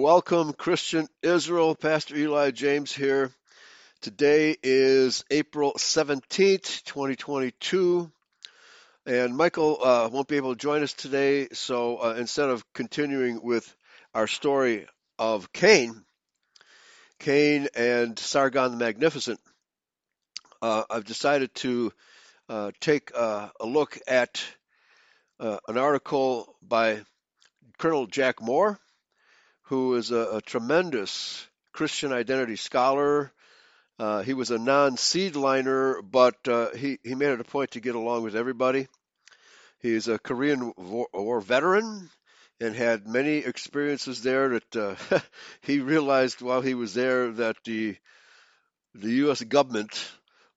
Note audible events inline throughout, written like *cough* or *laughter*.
Welcome, Christian Israel. Pastor Eli James here. Today is April 17th, 2022. And Michael uh, won't be able to join us today. So uh, instead of continuing with our story of Cain, Cain and Sargon the Magnificent, uh, I've decided to uh, take a look at uh, an article by Colonel Jack Mohr who is a, a tremendous Christian identity scholar. Uh, he was a non-seedliner, but uh, he he made it a point to get along with everybody. He's a Korean War veteran and had many experiences there that uh, *laughs* he realized while he was there that the the U.S. government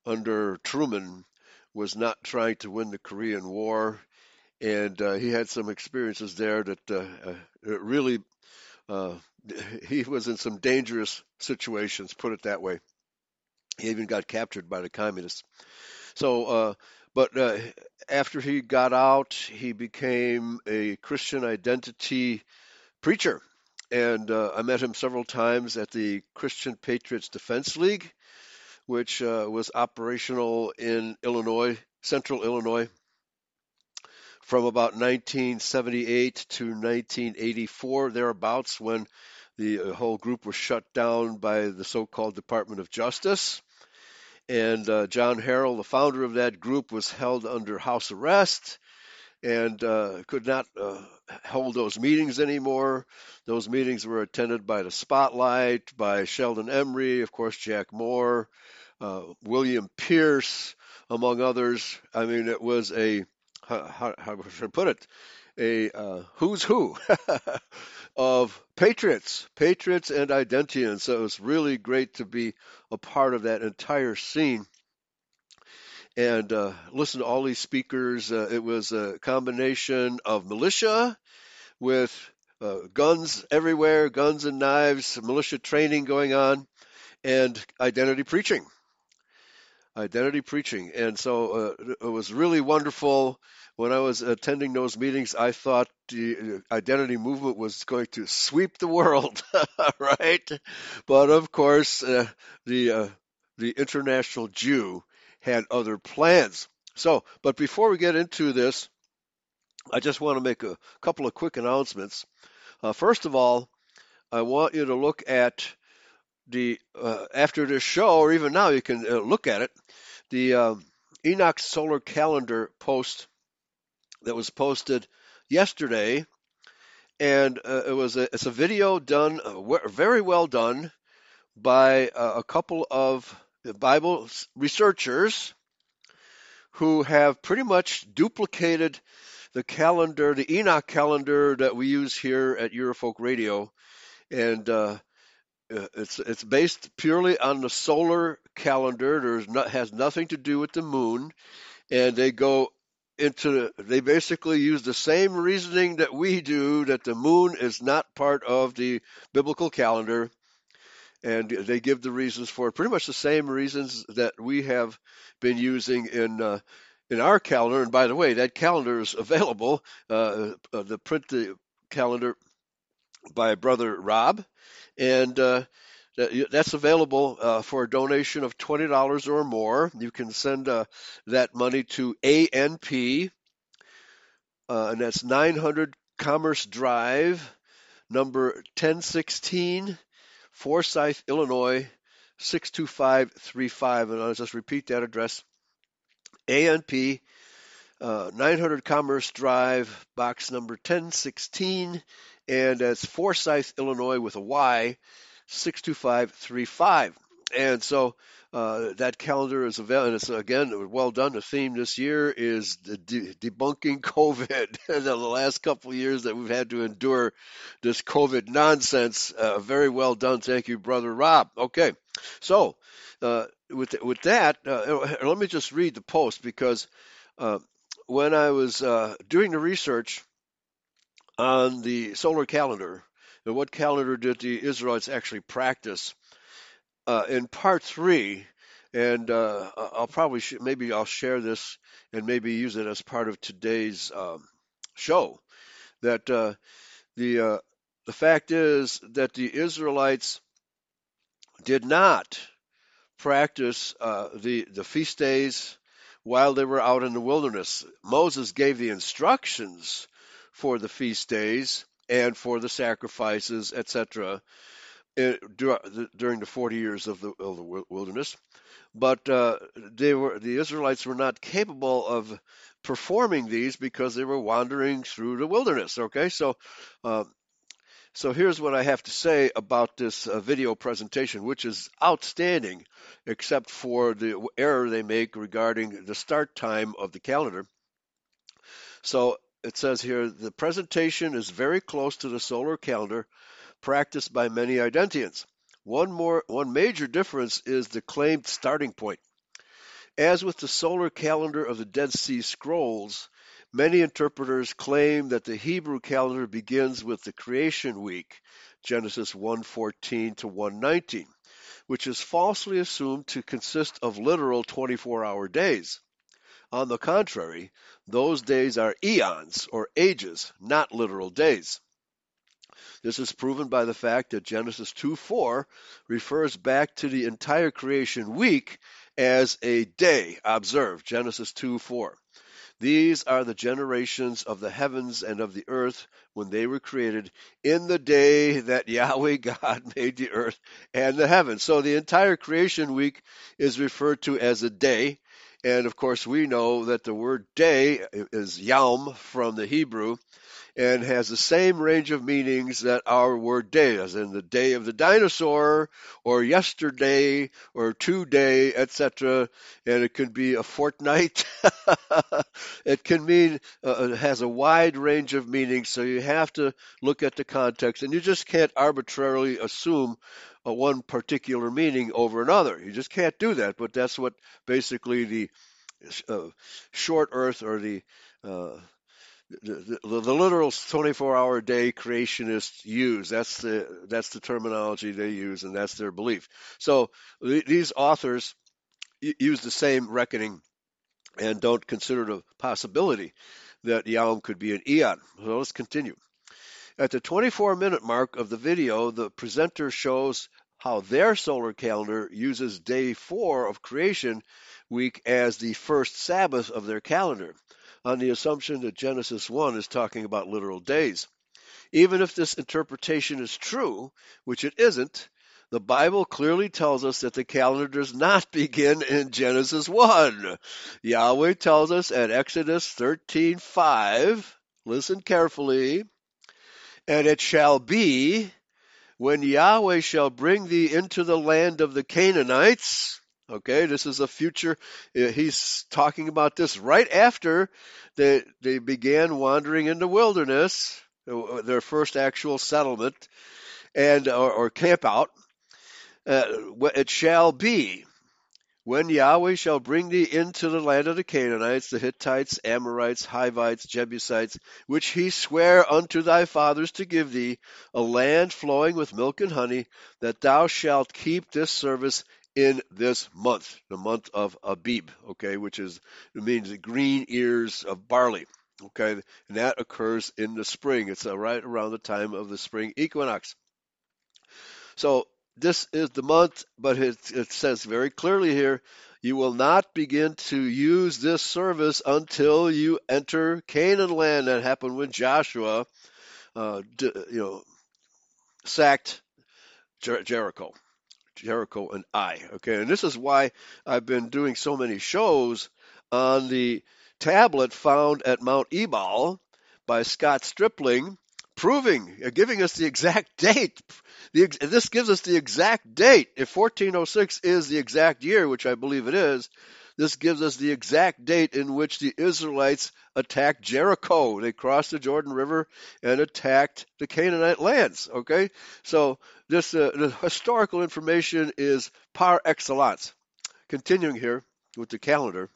under Truman was not trying to win the Korean War, and uh, he had some experiences there that uh, uh really uh, *laughs* he was in some dangerous situations, put it that way. He even got captured by the communists. So, uh, but uh, after he got out, he became a Christian identity preacher. And uh, I met him several times at the Christian Patriots Defense League, which uh, was operational in Illinois, central Illinois from about 1978 to 1984, thereabouts, when the uh, whole group was shut down by the so called Department of Justice. And uh, John Harrell, the founder of that group, was held under house arrest and uh, could not uh, hold those meetings anymore. Those meetings were attended by the Spotlight, by Sheldon Emry, of course, Jack Mohr, uh, William Pierce, among others. I mean, it was a how, how should I put it? A uh, who's who *laughs* of patriots, patriots and identians. So it was really great to be a part of that entire scene and uh, listen to all these speakers. Uh, it was a combination of militia with uh, guns everywhere, guns and knives, militia training going on, and identity preaching. Identity preaching. And so uh, it was really wonderful when I was attending those meetings, I thought the identity movement was going to sweep the world, *laughs* right? But of course, uh, the uh, the international Jew had other plans. So, but before we get into this, I just want to make a couple of quick announcements. Uh, first of all, I want you to look at the uh, after this show, or even now, you can uh, look at it. The um, Enoch Solar Calendar post that was posted yesterday, and uh, it was a, it's a video done uh, very well done by uh, a couple of Bible researchers who have pretty much duplicated the calendar, the Enoch calendar that we use here at Eurofolk Radio, and uh, it's it's based purely on the solar calendar. There's not has nothing to do with the moon, and they go into they basically use the same reasoning that we do that the moon is not part of the biblical calendar and they give the reasons for it. Pretty much the same reasons that we have been using in uh, in our calendar. And by the way that calendar is *laughs* available uh, uh, the print the calendar by brother Rob. And uh, that's available uh, for a donation of $20 or more. You can send uh, that money to ANP, uh, and that's 900 Commerce Drive, number 1016, Forsyth, Illinois, 62535. And I'll just repeat that address ANP, uh, 900 Commerce Drive, box number 1016, and that's Forsyth, Illinois, with a Y. 62535. And so uh, that calendar is available. And it's again well done. The theme this year is de- debunking *laughs* COVID. the last couple of years that we've had to endure this COVID nonsense. Uh, very well done. Thank you, brother Rob. Okay, so uh, with with that, uh, let me just read the post because uh, when I was uh, doing the research on the solar calendar and what calendar did the Israelites actually practice? Uh, in part three, and uh, I'll probably sh- maybe I'll share this and maybe use it as part of today's um, show. That uh, the uh, the fact is that the Israelites did not practice uh, the the feast days while they were out in the wilderness. Moses gave the instructions for the feast days and for the sacrifices, etc., during the 40 years of the, of the wilderness. But uh, they were the Israelites were not capable of performing these because they were wandering through the wilderness. Okay, so uh, so here's what I have to say about this uh, video presentation, which is outstanding, except for the error they make regarding the start time of the calendar. So it says here the presentation is very close to the solar calendar practiced by many Identians. One more one major difference is the claimed starting point. As with the solar calendar of the Dead Sea Scrolls, Many interpreters claim that the Hebrew calendar begins with the creation week, Genesis 1:14 to 1:19, which is falsely assumed to consist of literal 24-hour days. On the contrary, those days are eons or ages, not literal days. This is proven by the fact that Genesis 2:4 refers back to the entire creation week as a day. Observe Genesis 2:4. These are the generations of the heavens and of the earth when they were created in the day that Yahweh *laughs* God made the earth and the heavens. So the entire creation week is referred to as a day. And of course, we know that the word day is yom from the Hebrew, and has the same range of meanings that our word day, as in the day of the dinosaur, or yesterday, or today, etc. And it can be a fortnight. *laughs* it can mean, uh, it has a wide range of meanings, so you have to look at the context, and you just can't arbitrarily assume a one particular meaning over another. You just can't do that, but that's what basically the uh, short earth or the uh, the, the, literal 24-hour day creationists use. That's the that's the terminology they use, and that's their belief. So th- these authors use the same reckoning and don't consider the possibility that Yom could be an eon. So let's continue. At the 24 minute mark of the video, the presenter shows how their solar calendar uses day four of creation week as the first Sabbath of their calendar on the assumption that Genesis 1 is talking about literal days. Even if this interpretation is true, which it isn't, the Bible clearly tells us that the calendar does not *laughs* begin in Genesis 1. Yahweh tells us at Exodus 13:5, listen carefully, and it shall be when Yahweh shall bring thee into the land of the Canaanites, Okay, this is a future. Uh, he's talking about this right after they they began wandering in the wilderness, uh, their first actual settlement, and or, or camp out. Uh, it shall be when Yahweh shall bring thee into the land of the Canaanites, the Hittites, Amorites, Hivites, Jebusites, which he sware unto thy fathers to give thee, a land flowing with milk and honey, that thou shalt keep this service in this month, the month of Abib, okay, which is it means the green ears of barley, okay, and that occurs in the spring. It's uh, right around the time of the spring equinox. So this is the month, but it, it says very clearly here, you will not begin to use this service until you enter Canaan land. That happened when Joshua, uh, you know, sacked Jer- Jericho. Jericho and I. Okay, and this is why I've been doing so many shows on the tablet found at Mount Ebal by Scott Stripling, proving, uh, giving us the exact *laughs* date. The, this gives us the exact date. If 1406 is the exact year, which I believe it is, this gives us the exact date in which the Israelites attacked Jericho. They crossed the Jordan River and attacked the Canaanite lands. Okay, so this uh, the historical information is par excellence. Continuing here with the calendar.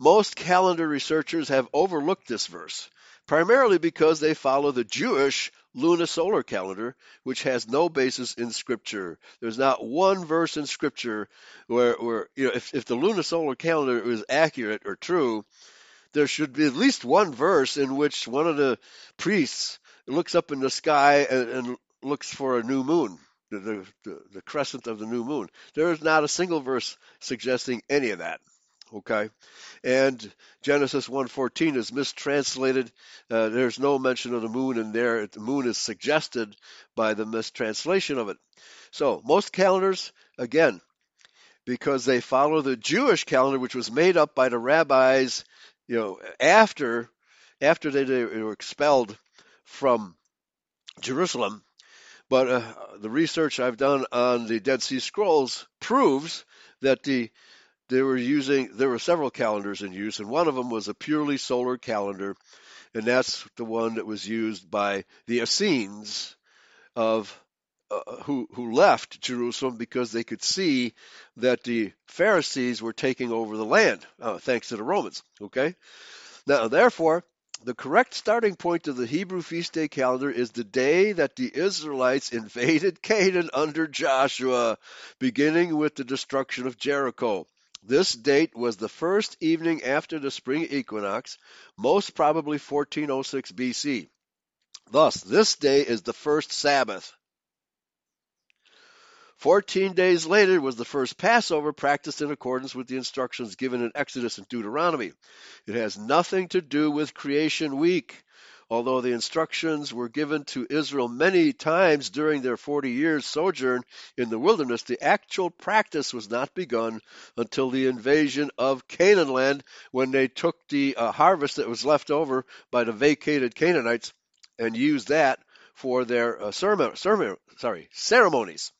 Most calendar researchers have overlooked this verse, primarily because they follow the Jewish lunisolar calendar, which has no basis in Scripture. There's not one verse in Scripture where, where you know, if, if the lunisolar calendar is accurate or true, there should be at least one verse in which one of the priests looks up in the sky and, and looks for a new moon, the, the, the crescent of the new moon. There is not a single verse suggesting any of that. Okay, and Genesis 1:14 is mistranslated. Uh, there's no mention of the moon in there. The moon is suggested by the mistranslation of it. So most calendars, again, because they follow the Jewish calendar, which was made up by the rabbis, you know, after after they, they were expelled from Jerusalem. But uh, the research I've done on the Dead Sea Scrolls proves that the they were using there were several calendars in use, and one of them was a purely solar calendar, and that's the one that was used by the Essenes of uh, who who left Jerusalem because they could see that the Pharisees were taking over the land, uh, thanks to the Romans. Okay, now therefore the correct starting point of the Hebrew feast day calendar is the day that the Israelites invaded Canaan under Joshua, beginning with the destruction of Jericho. This date was the first evening after the spring equinox, most probably 1406 BC. Thus, this day is the first Sabbath. Fourteen days later was the first Passover practiced in accordance with the instructions given in Exodus and Deuteronomy. It has nothing to do with creation week. Although the instructions were given to Israel many times during their 40 years sojourn in the wilderness, the actual practice was not begun until the invasion of Canaan land when they took the uh, harvest that was left over by the vacated Canaanites and used that for their uh, sermon, sorry, ceremonies.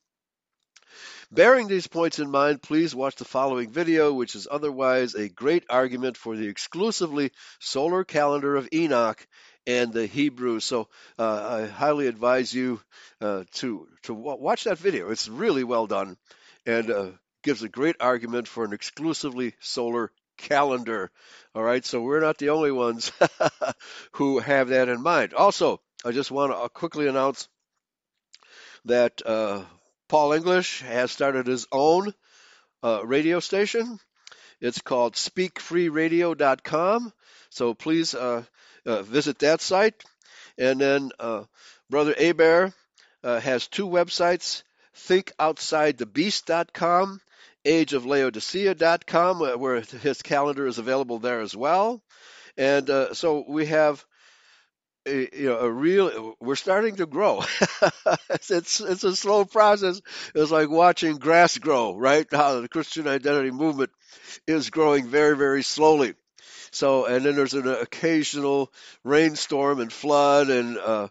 Bearing these points in mind, please watch the following video, which is otherwise a great argument for the exclusively solar calendar of Enoch and the Hebrew. So uh, I highly advise you uh, to to watch that video. It's really well done and uh, gives a great argument for an exclusively solar calendar. All right, so we're not the only ones *laughs* who have that in mind. Also, I just want to quickly announce that uh, Paul English has started his own uh, radio station. It's called speakfreeradio.com. So please uh, visit that site. And then uh, Brother Aber uh, has two websites thinkoutsidethebeast.com, ageoflaodicea.com, uh, where his calendar is available there as well. And so we have a, you know, a real. We're starting to grow. *laughs* it's it's a slow process. It's like watching grass grow, right? How the Christian identity movement is growing very very slowly. So, and then there's an occasional rainstorm and flood and uh,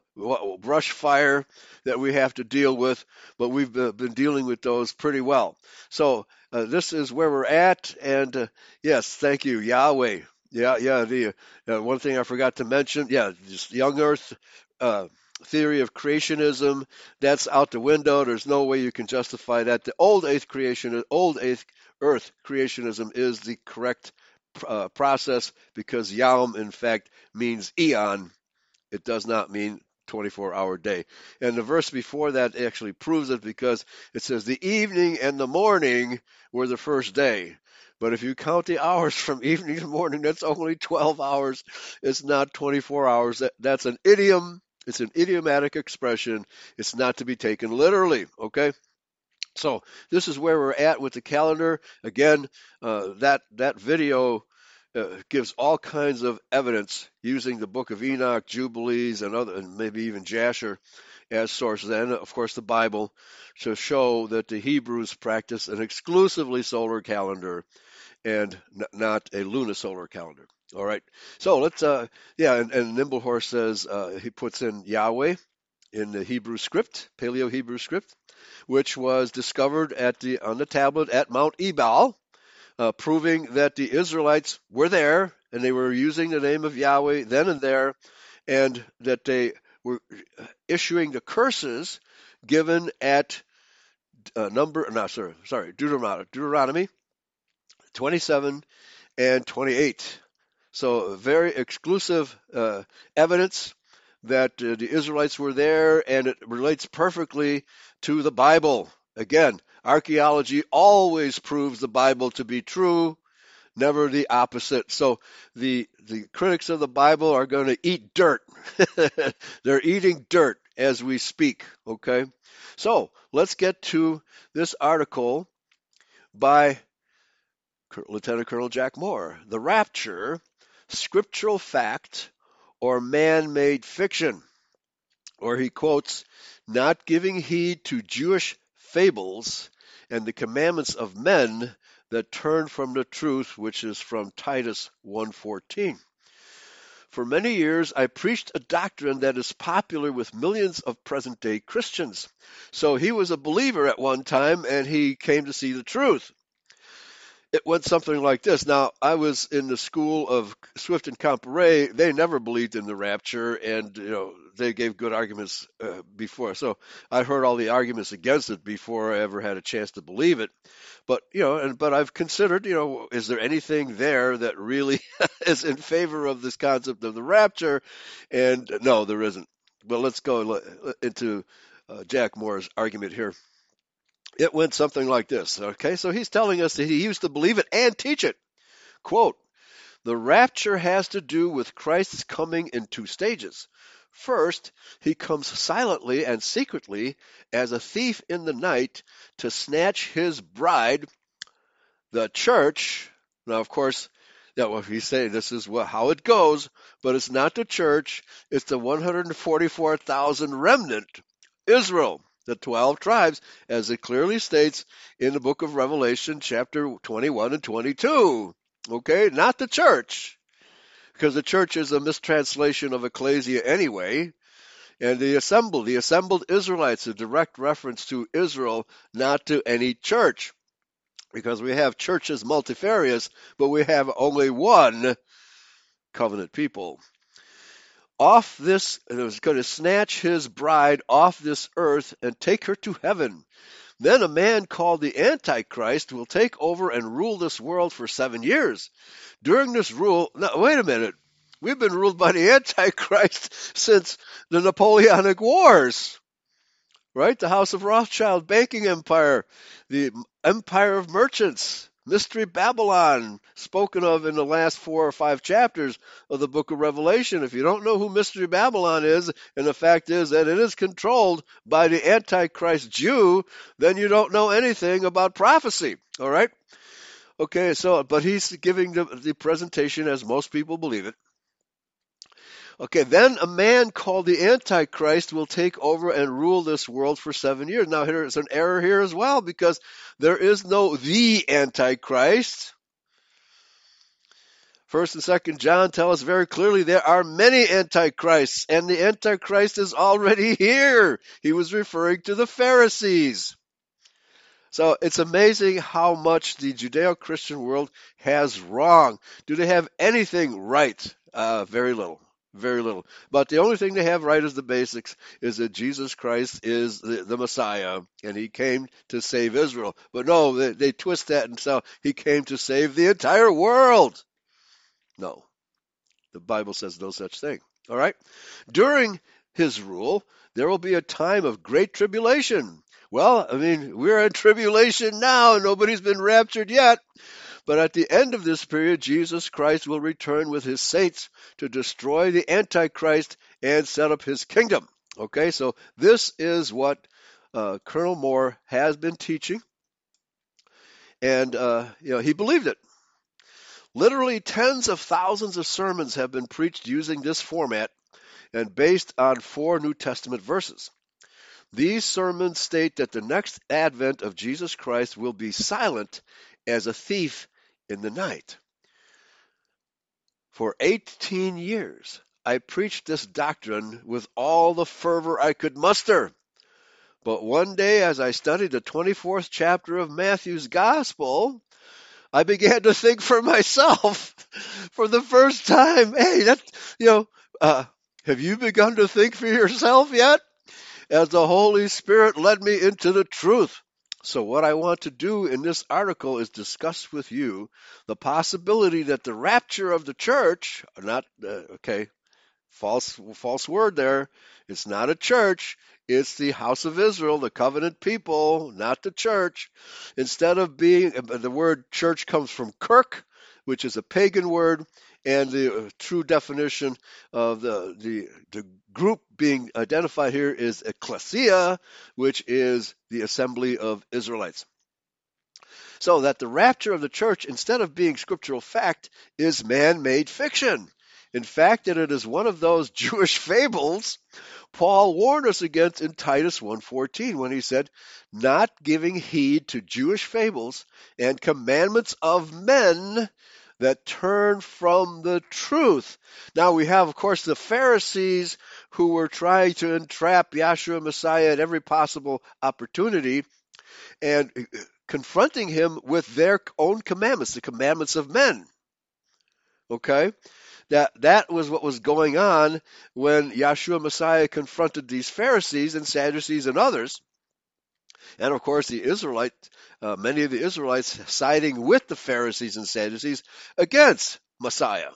brush fire that we have to deal with, but we've been dealing with those pretty well. So, uh, this is where we're at, and uh, yes, thank you, Yahweh. Yeah, yeah. The uh, one thing I forgot to mention, yeah, just young Earth uh, theory of creationism. That's out the window. There's no way you can justify that. The old eighth creation, old eighth Earth creationism is the correct uh, process because Yom, in fact, means eon. It does not mean 24 hour day. And the verse before that actually proves it because it says the evening and the morning were the first day. But if you count the hours from *laughs* evening to morning, that's only 12 hours. It's not 24 hours. That, that's an idiom. It's an idiomatic expression. It's not to be taken literally. Okay. So this is where we're at with the calendar. Again, uh, that that video uh, gives all kinds of evidence using the Book of Enoch, Jubilees, and other, and maybe even Jasher as sources, and of course the Bible, to show that the Hebrews practice an exclusively solar calendar and n- not a lunisolar calendar. All right. So let's, uh, yeah, and, and Nimblehorse says uh, he puts in Yahweh in the Hebrew script, Paleo Hebrew script, which was discovered at the on the tablet at Mount Ebal, uh, proving that the Israelites were there and they were using the name of Yahweh then and there, and that they were issuing the curses given at uh, number, no, sorry, sorry, Deuteronomy, Deuteronomy 27 and 28. So, very exclusive uh, evidence that uh, the Israelites were there, and it relates perfectly to the Bible. Again, archaeology always proves the Bible to be true. never the opposite. So the the critics of the Bible are going to eat dirt. *laughs* They're eating dirt as we speak, okay? So, let's get to this article by Lieutenant Colonel Jack Mohr. The Rapture, Scriptural Fact or Man Made Fiction. Or he quotes, Not giving heed to Jewish fables and the commandments of men that turn from the truth, which is from Titus 1:14. For many years, I preached a doctrine that is popular with millions of present day Christians. So he was a believer at one time and he came to see the truth it went something like this. Now, I was in the school of Swift and Comparet. They never believed in the rapture, and you know they gave good arguments uh, before. So I heard all the arguments against it before I ever had a chance to believe it. But you know, and but I've considered, you know, is there anything there that really *laughs* is in favor of this concept of the rapture? And no, there isn't. But let's go into uh, Jack Mohr's argument here it went something like this. Okay, so he's telling us that he used to believe it and teach it. Quote The rapture has to do with Christ's coming in two stages. First, he comes silently and secretly as a thief in the night to snatch his bride, the church. Now, of course, yeah, well, he's saying this is what, how it goes, but it's not the church, it's the 144,000 remnant, Israel the 12 tribes, as it clearly states in the book of Revelation, chapter 21 and 22. Okay, not the church, because the church is a mistranslation of ecclesia anyway. And the assembled, the assembled Israelites, a direct reference to Israel, not to any church. Because we have churches multifarious, but we have only one covenant people off this and was going to snatch his bride off this earth and take her to heaven. Then a man called the Antichrist will take over and rule this world for seven years. During this rule, now wait a minute, we've been ruled by the Antichrist *laughs* since the Napoleonic Wars right? The House of Rothschild banking empire, the empire of merchants, Mystery Babylon, spoken of in the last four or five chapters of the book of Revelation. If you don't know who Mystery Babylon is, and the fact is that it is controlled by the Antichrist Jew, then you don't know anything about prophecy. All right? Okay, so, but he's giving the, the presentation as most people believe it. Okay, then a man called the Antichrist will take over and rule this world for seven years. Now, there's an error here as well because there is no the Antichrist. First and Second John tell us very clearly there are many antichrists, and the Antichrist is already *laughs* here. He was referring to the Pharisees. So it's amazing how much the Judeo Christian world has wrong. Do they have anything right? Uh, very little. Very little. But the only thing they have right is the basics is that Jesus Christ is the, the Messiah and he came to save Israel. But no, they, they twist that and say he came to save the entire world. No. The Bible says no such thing. All right? During his rule, there will be a time of great tribulation. Well, I mean, we're in tribulation now. And nobody's been raptured yet. But at the end of this period, Jesus Christ will return with his saints to destroy the Antichrist and set up his kingdom. Okay, so this is what uh, Colonel Mohr has been teaching, and uh, you know he believed it. Literally, tens of thousands of sermons have been preached using this format and based on four New Testament verses. These sermons state that the next advent of Jesus Christ will be silent as a thief in the night. For 18 years, I preached this doctrine with all the fervor I could muster. But one day, as I studied the 24th chapter of Matthew's Gospel, I began to think for myself *laughs* for the first time. Hey, that you know, uh, have you begun to think for yourself yet? As the Holy Spirit led me into the truth. So, what I want to do in this article is discuss with you the possibility that the rapture of the church, not, uh, okay, false, false word there, it's not a church, it's the house of Israel, the covenant people, not the church. Instead of being, uh, the word church comes from Kirk, which is a pagan word, and the uh, true definition of the, the, the group being identified here is ecclesia, which is the assembly of Israelites. So that the rapture of the church, instead of being scriptural fact, is man made fiction. In fact, that it is one of those *laughs* Jewish fables Paul warned us against in Titus 1:14 when he said, "Not giving heed to Jewish fables and commandments of men that turn from the truth." Now we have of course the Pharisees who were trying to entrap Yahshua Messiah at every possible opportunity and confronting him with their own commandments, the commandments of men. Okay? that that was what was going on when Yahshua Messiah confronted these Pharisees and Sadducees and others. And of course, the Israelite, uh, many of the Israelites siding with the Pharisees and Sadducees against Messiah.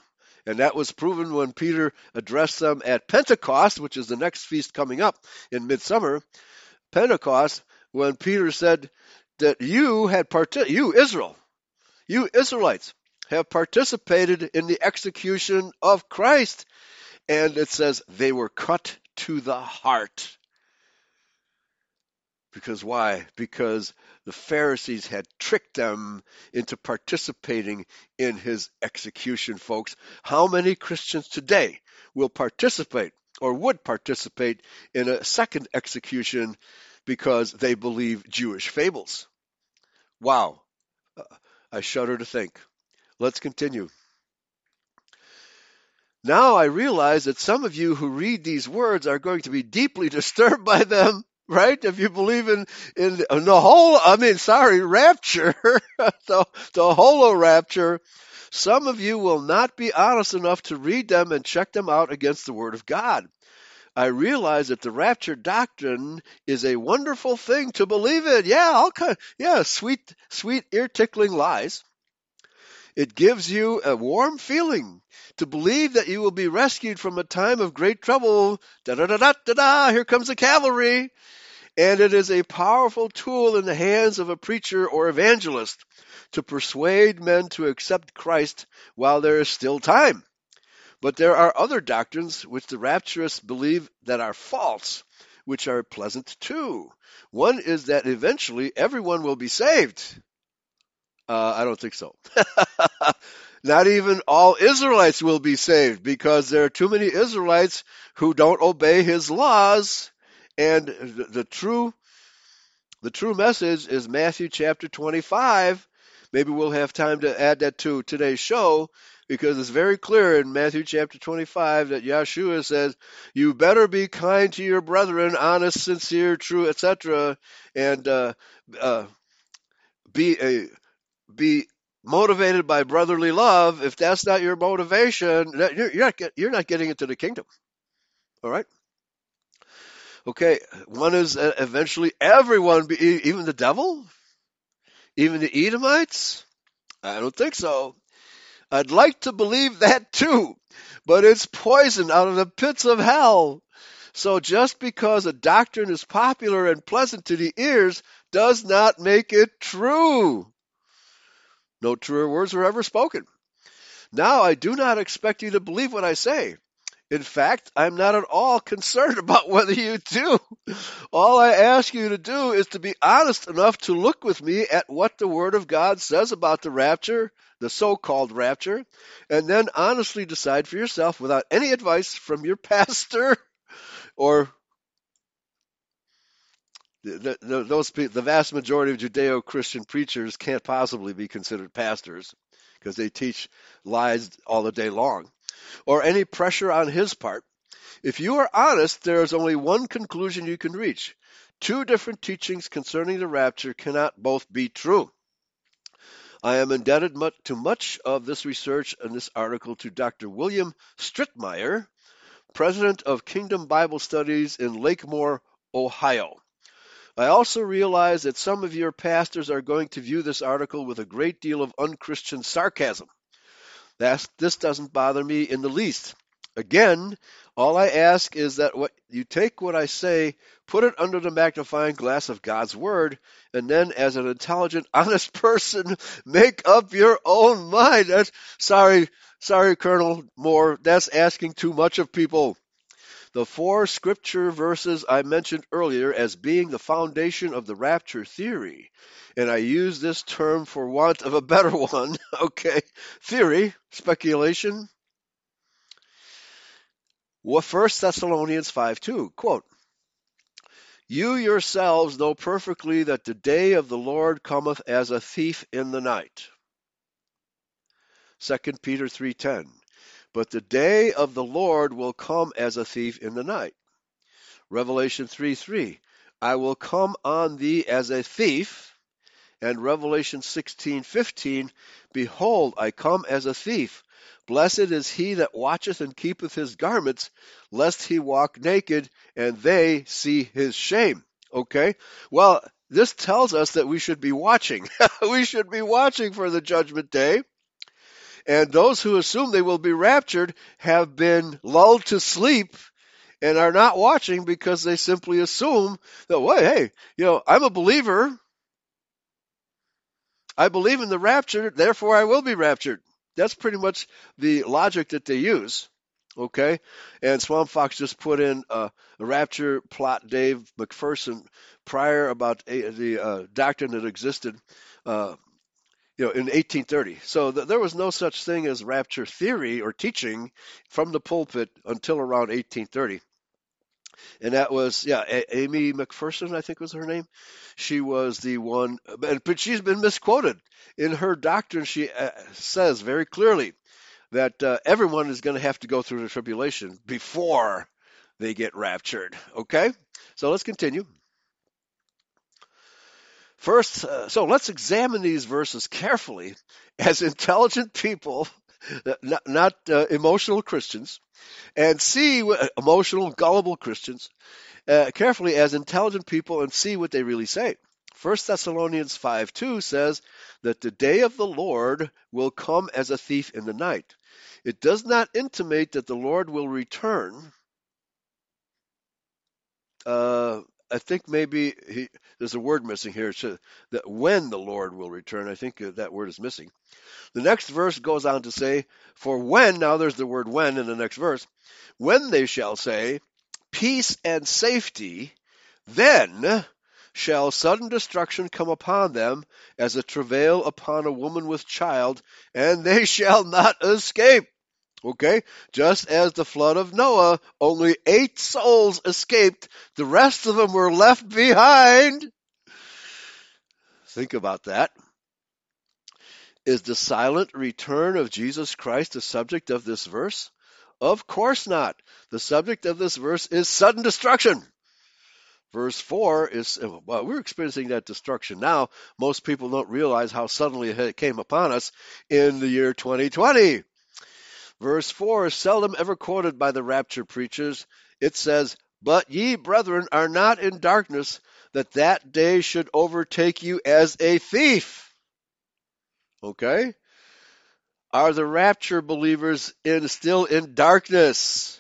And that was proven when Peter addressed them at Pentecost, which is the next feast coming up in midsummer. Pentecost, when Peter said that you had part, you Israel, you Israelites, have participated in the execution of Christ. And it says they were cut to the heart. Because why? Because the Pharisees had tricked them into participating in his execution, folks. How many Christians today will participate or would participate in a second execution because they believe Jewish fables? Wow. Uh, I shudder to think. Let's continue. Now I realize that some of you who read these words are going to be deeply *laughs* disturbed by them, right? If you believe in, in, the whole, I mean, sorry, rapture, *laughs* the, the holo rapture, some of you will not be honest enough to read them and check them out against the Word of God. I realize that the rapture doctrine is a wonderful thing to believe in. Yeah, all kind, yeah, sweet, sweet, ear tickling lies. It gives you a warm feeling to believe that you will be rescued from a time of great trouble. Da da da da da da, here comes the cavalry. And it is a powerful tool in the hands of a preacher or evangelist to persuade men to accept Christ while there is still time. But there are other doctrines which the rapturists believe that are false, which are pleasant too. One is that eventually everyone will be saved. Uh, I don't think so. *laughs* Not even all Israelites will be saved because there are too many Israelites who don't obey his laws. And the, the true the true message is Matthew chapter 25. Maybe we'll have time to add that to today's show because it's very clear in Matthew chapter 25 that Yeshua says, "You better be kind to your brethren, honest, sincere, true, etc., and uh, uh, be a be motivated by brotherly love, if that's not your motivation, you're, you're, not, get, you're not getting into the kingdom. All right? Okay, one is eventually everyone, even the devil, even the Edomites. I don't think so. I'd like to believe that too, but it's poison out of the pits of hell. So just because a doctrine is popular and pleasant to the ears does not make it true. No truer words were ever spoken. Now I do not expect you to believe what I say. In fact, I'm not at all *laughs* concerned about whether you do. All I ask you to do is to be honest enough to look with me at what the Word of God says about the rapture, the so called rapture, and then honestly decide for yourself without any advice from your *laughs* pastor or the, the, those the vast majority of Judeo-Christian preachers can't possibly be considered pastors because they teach lies all the day long, or any pressure on his part. If you are honest, there is only one conclusion you can reach. Two different teachings concerning the rapture cannot both be true. I am indebted to much of this research and this article to Dr. William Strittmeyer, president of Kingdom Bible Studies in Lakemore, Ohio. I also realize that some of your pastors are going to view this article with a great deal of unchristian sarcasm. That's, this doesn't bother me in the least. Again, All I ask is that what you take what I say, put it under the magnifying glass of God's word, and then as an intelligent, *laughs* honest person, make up your own mind. That's, sorry, sorry, Colonel Mohr, that's asking too much of people. The four scripture verses I mentioned earlier as being the foundation of the rapture theory, and I use this term for want of a better *laughs* one, okay, theory, speculation, well, 1 Thessalonians 5 2, quote, You yourselves know perfectly that the day of the Lord cometh as a thief in the night. 2 Peter 3:10 But the day of the Lord will come as a thief in the night. Revelation 3 3 I will come on thee as a thief. And Revelation 16:15 Behold, I come as a thief. Blessed is he that watcheth and keepeth his garments, lest he walk naked and they see his shame. Okay? Well, this tells us that we should be watching. *laughs* we should be watching for the judgment day. And those who assume they will be raptured have been lulled to sleep and are not watching because they simply assume that, well, hey, you know, I'm a believer. I believe in the rapture, therefore I will be raptured. That's pretty much the logic that they use. Okay, and Swamp Fox just put in a rapture plot. Dave MacPherson prior about a, the uh, doctrine that existed, uh, you know, in 1830. So th- there was no such thing as rapture theory or teaching from the pulpit until around 1830 and that was yeah a- amy mcpherson i think was her name. She was the one but she's been misquoted in her doctrine. She uh, says very clearly that uh, everyone is going to have to go through the tribulation before they get raptured okay? So let's continue first uh, so let's examine these verses carefully as intelligent people not, not uh, emotional christians and see what, emotional, gullible Christians uh, carefully as intelligent people and see what they really say. 1 Thessalonians 5 2 says that the day of the Lord will come as a thief in the night. It does not intimate that the Lord will return. Uh, I think maybe he, there's a word missing here. that when the Lord will return, I think uh, that word is missing. The next verse goes on to say, For when, now there's the word when in the next verse, when they shall say, Peace and safety, then shall sudden destruction come upon them as a travail upon a woman with child, and they *laughs* shall not escape. Okay? Just as the flood of Noah, only eight souls escaped, the rest of them were left behind. Think about that. Is the silent return of Jesus Christ the subject of this verse? Of course not. The subject of this verse is sudden destruction. Verse 4 is, well, we're experiencing that destruction now. Most people don't realize how suddenly it came upon us in the year 2020. Verse 4 is seldom ever quoted by the rapture preachers. It says, But ye, brethren, are not in darkness, that that day should overtake you as a thief. Okay? Are the rapture believers in still in darkness?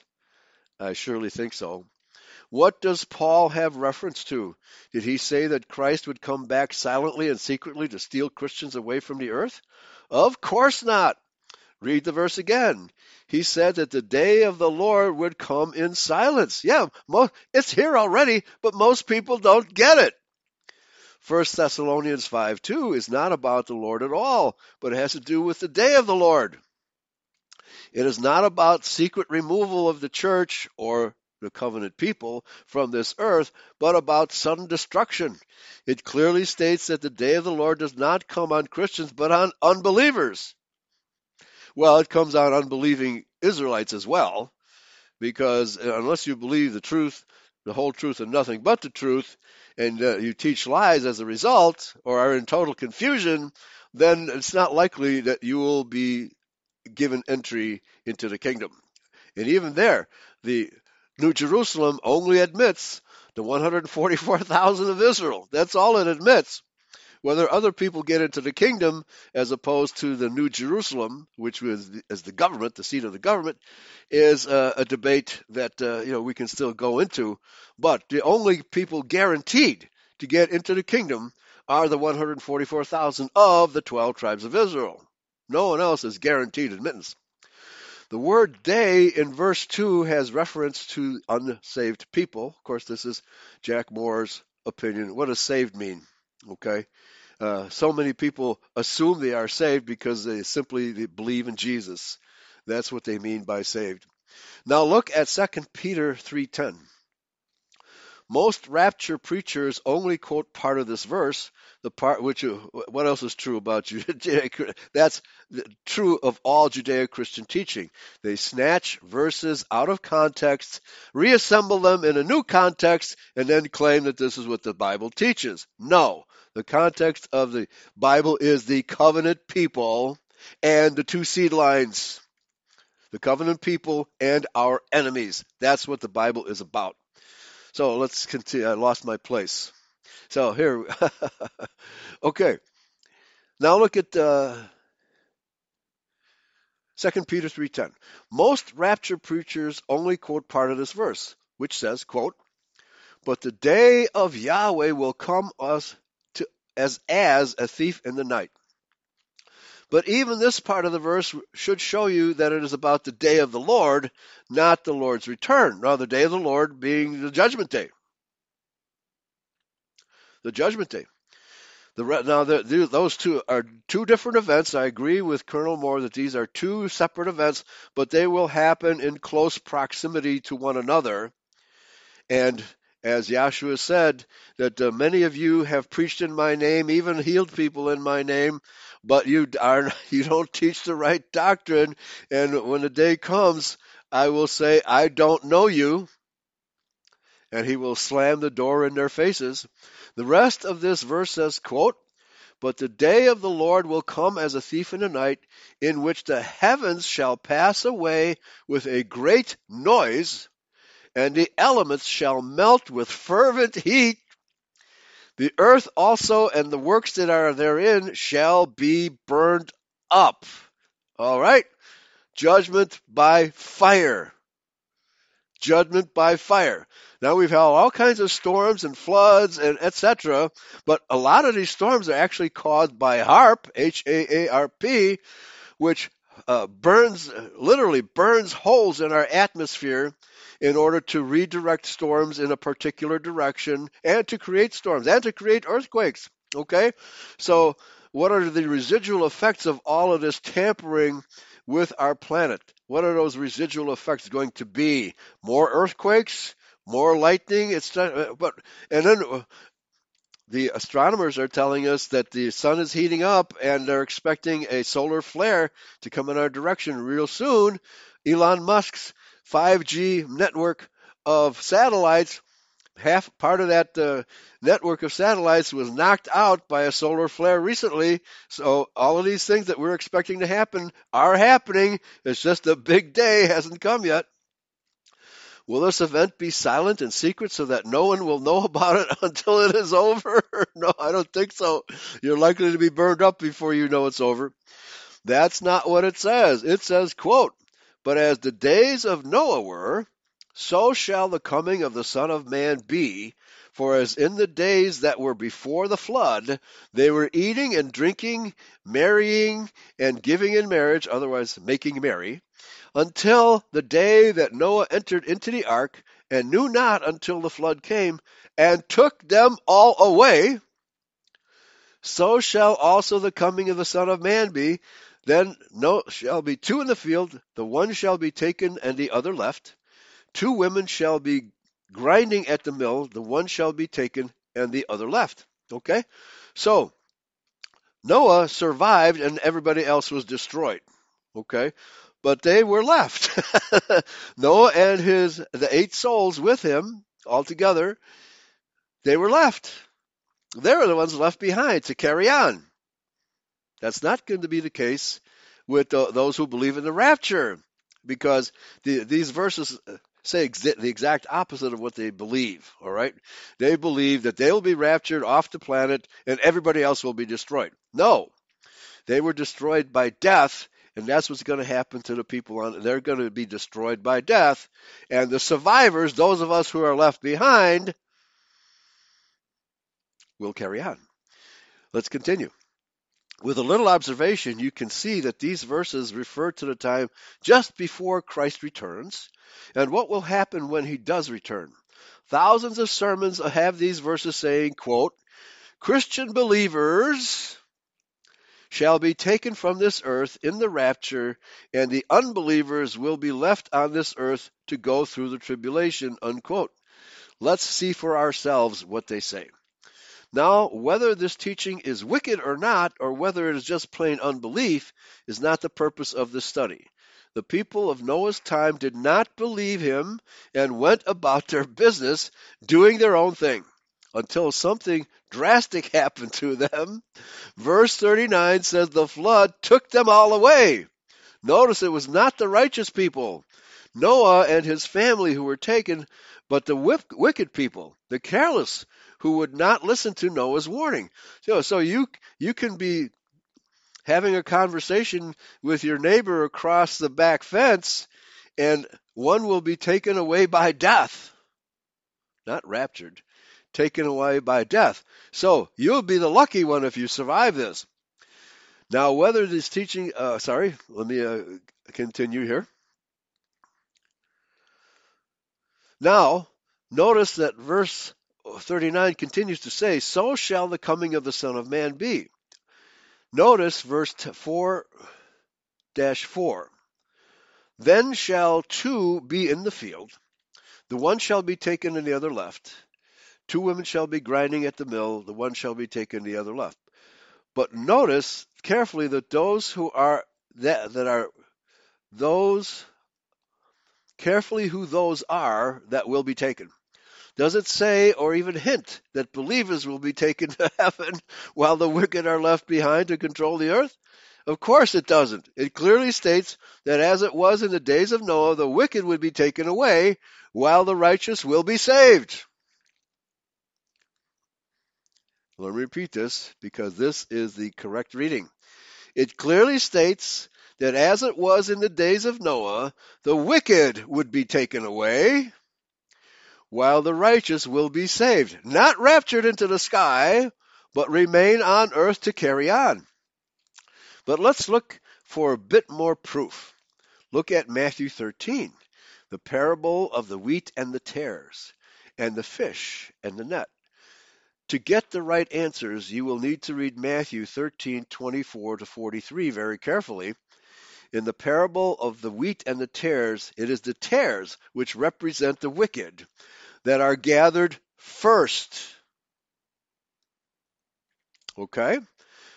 I surely think so. What does Paul have reference to? Did he say that Christ would come back silently and secretly to steal Christians away from the earth? Of course not. Read the verse again. He said that the day of the Lord would come in silence. Yeah, it's here already, but most people don't get it. 1 Thessalonians 5 2 is not about the Lord at all, but it has to do with the day of the Lord. It is not about secret removal of the church or the covenant people from this earth, but about sudden destruction. It clearly states that the day of the Lord does not come on Christians, but on unbelievers. Well, it comes on unbelieving Israelites as well, because unless you believe the truth, the whole truth, and nothing but the truth, and uh, you teach lies as a result or are in total confusion, then it's not likely that you will be given entry into the kingdom. And even there, the New Jerusalem only admits the 144,000 of Israel. That's all it admits. Whether other people get into the kingdom as opposed to the New Jerusalem, which was as the government, the seat of the government, is a, a debate that uh, you know we can still go into. But the only people guaranteed to get into the kingdom are the 144,000 of the 12 tribes of Israel. No one else is guaranteed admittance. The word they in verse 2 has reference to unsaved people. Of course, this is Jack Mohr's opinion. What does saved mean? Okay. Uh, so many people assume they are saved because they simply believe in Jesus. That's what they mean by saved. Now look at 2 Peter 3:10. Most rapture preachers only quote part of this verse, the part which uh, what else is true about *laughs* Judaic that's true of all Judeo-Christian teaching. They snatch verses out of context, reassemble them in a new context and then claim that this is what the Bible teaches. No, the context of the Bible is the covenant people and the two seed lines. The covenant people and our enemies. That's what the Bible is about. So let's continue. I lost my place. So here, *laughs* okay. Now look at uh, 2 Peter 3.10. Most rapture preachers only quote part of this verse, which says, quote, But the day of Yahweh will come us as, as a thief in the night. But even this part of the verse should show you that it is about the day of the Lord, not the Lord's return. Now, the day of the Lord being the judgment day. The judgment day. The, now, the, those two are two different events. I agree with Colonel Mohr that these are two separate events, but they will happen in close proximity to one another. And as Yahshua said, that uh, many of you have preached in my name, even healed people in my name, but you are *laughs* you don't teach the right doctrine. And when the day comes, I will say, I don't know you. And he will slam the door in their faces. The rest of this verse says, quote, But the day of the Lord will come as a thief in the night, in which the heavens shall pass away with a great noise, and the elements shall melt with fervent heat. The earth also and the works that are therein shall be burned up. All right? Judgment by fire. Judgment by fire. Now we've had all kinds of storms and floods and etc. But a lot of these storms are actually caused by HAARP, H-A-A-R-P, which uh, burns, literally burns holes in our atmosphere in order to redirect storms in a particular direction and to create storms and to create earthquakes. Okay? So, what are the residual effects of all of this tampering with our planet? What are those residual effects going to be? More earthquakes? More lightning? It's not, uh, but and then uh, the astronomers are telling us that the sun is heating up and they're expecting a solar flare to come in our direction real soon. Elon Musk's 5G network of satellites, half part of that uh, network of satellites was knocked out by a solar flare recently. So all of these things that we're expecting to happen are happening. It's just a big day hasn't come yet. Will this event be silent and secret so that no one will know *laughs* about it until it is over? *laughs* no, I don't think so. You're likely to be burned up before you know it's over. That's not what it says. It says, quote, But as the days of Noah were, so shall the coming of the Son of Man be. For as in the days that were before the flood, they were eating and drinking, marrying and giving in marriage, otherwise making merry, until the day that Noah entered into the ark, and knew not until the flood came, and took them all away, so shall also the coming of the Son of Man be. Then no shall be two in the field, the one shall be taken and the other left. Two women shall be grinding at the mill, the one shall be taken and the other left. Okay? So Noah survived and everybody else was destroyed. Okay? but they were left. *laughs* Noah and his the eight souls with him altogether, they were left. They were the ones left behind to carry on. That's not going to be the case with the, those who believe in the rapture, because the, these verses uh, say exa- the exact opposite of what they believe. All right, they believe that they'll be raptured off the planet and everybody else will be destroyed. No, they were destroyed by death, and that's what's going to happen to the people on. They're going to be destroyed by death, and the survivors, those of us who are left behind, will carry on. Let's continue. With a little observation, you can see that these verses refer to the time just before Christ returns and what will happen when he does return. Thousands of sermons have these verses saying, quote, Christian believers shall be taken from this earth in the rapture, and the unbelievers will be left on this earth to go through the tribulation, unquote. Let's see for ourselves what they say. Now, whether this teaching is wicked or not, or whether it is just plain unbelief, is not the purpose of this study. The people of Noah's time did not believe him and went about their business doing their own thing until something drastic *laughs* happened to them. Verse 39 says, The flood took them all away. Notice it was not the righteous people, Noah and his family who were taken, but the wicked people, the careless, who would not listen to Noah's warning. So, so you you can be having a conversation with your neighbor across the back fence, and one will be taken away by death, not raptured, taken away by death. So you'll be the lucky one if you survive this. Now, whether this teaching, uh, sorry, let me uh, continue here. Now, notice that verse 39 continues to say, So shall the coming of the Son of Man be. Notice verse 4 4. Then shall two be in the field, the one shall be taken and the other left. Two women shall be grinding at the mill, the one shall be taken, the other left. But notice carefully that those who are that, that are those carefully who those are that will be taken. Does it say or even hint that believers will be taken *laughs* to heaven while the wicked are left behind to control the earth? Of course it doesn't. It clearly states that as it was in the days of Noah, the wicked would be taken away while the righteous will be saved. Let me repeat this because this is the correct reading. It clearly states that as it was in the days of Noah, the wicked would be taken away while the righteous will be saved, not raptured into the sky, but remain on earth to carry on. But let's look for a bit more proof. Look at Matthew 13, the parable of the wheat and the tares, and the fish and the net. To get the right answers, you will need to read Matthew 13, 24 to 43 very carefully. In the parable of the wheat and the tares, it is the tares which represent the wicked, that are gathered first. Okay?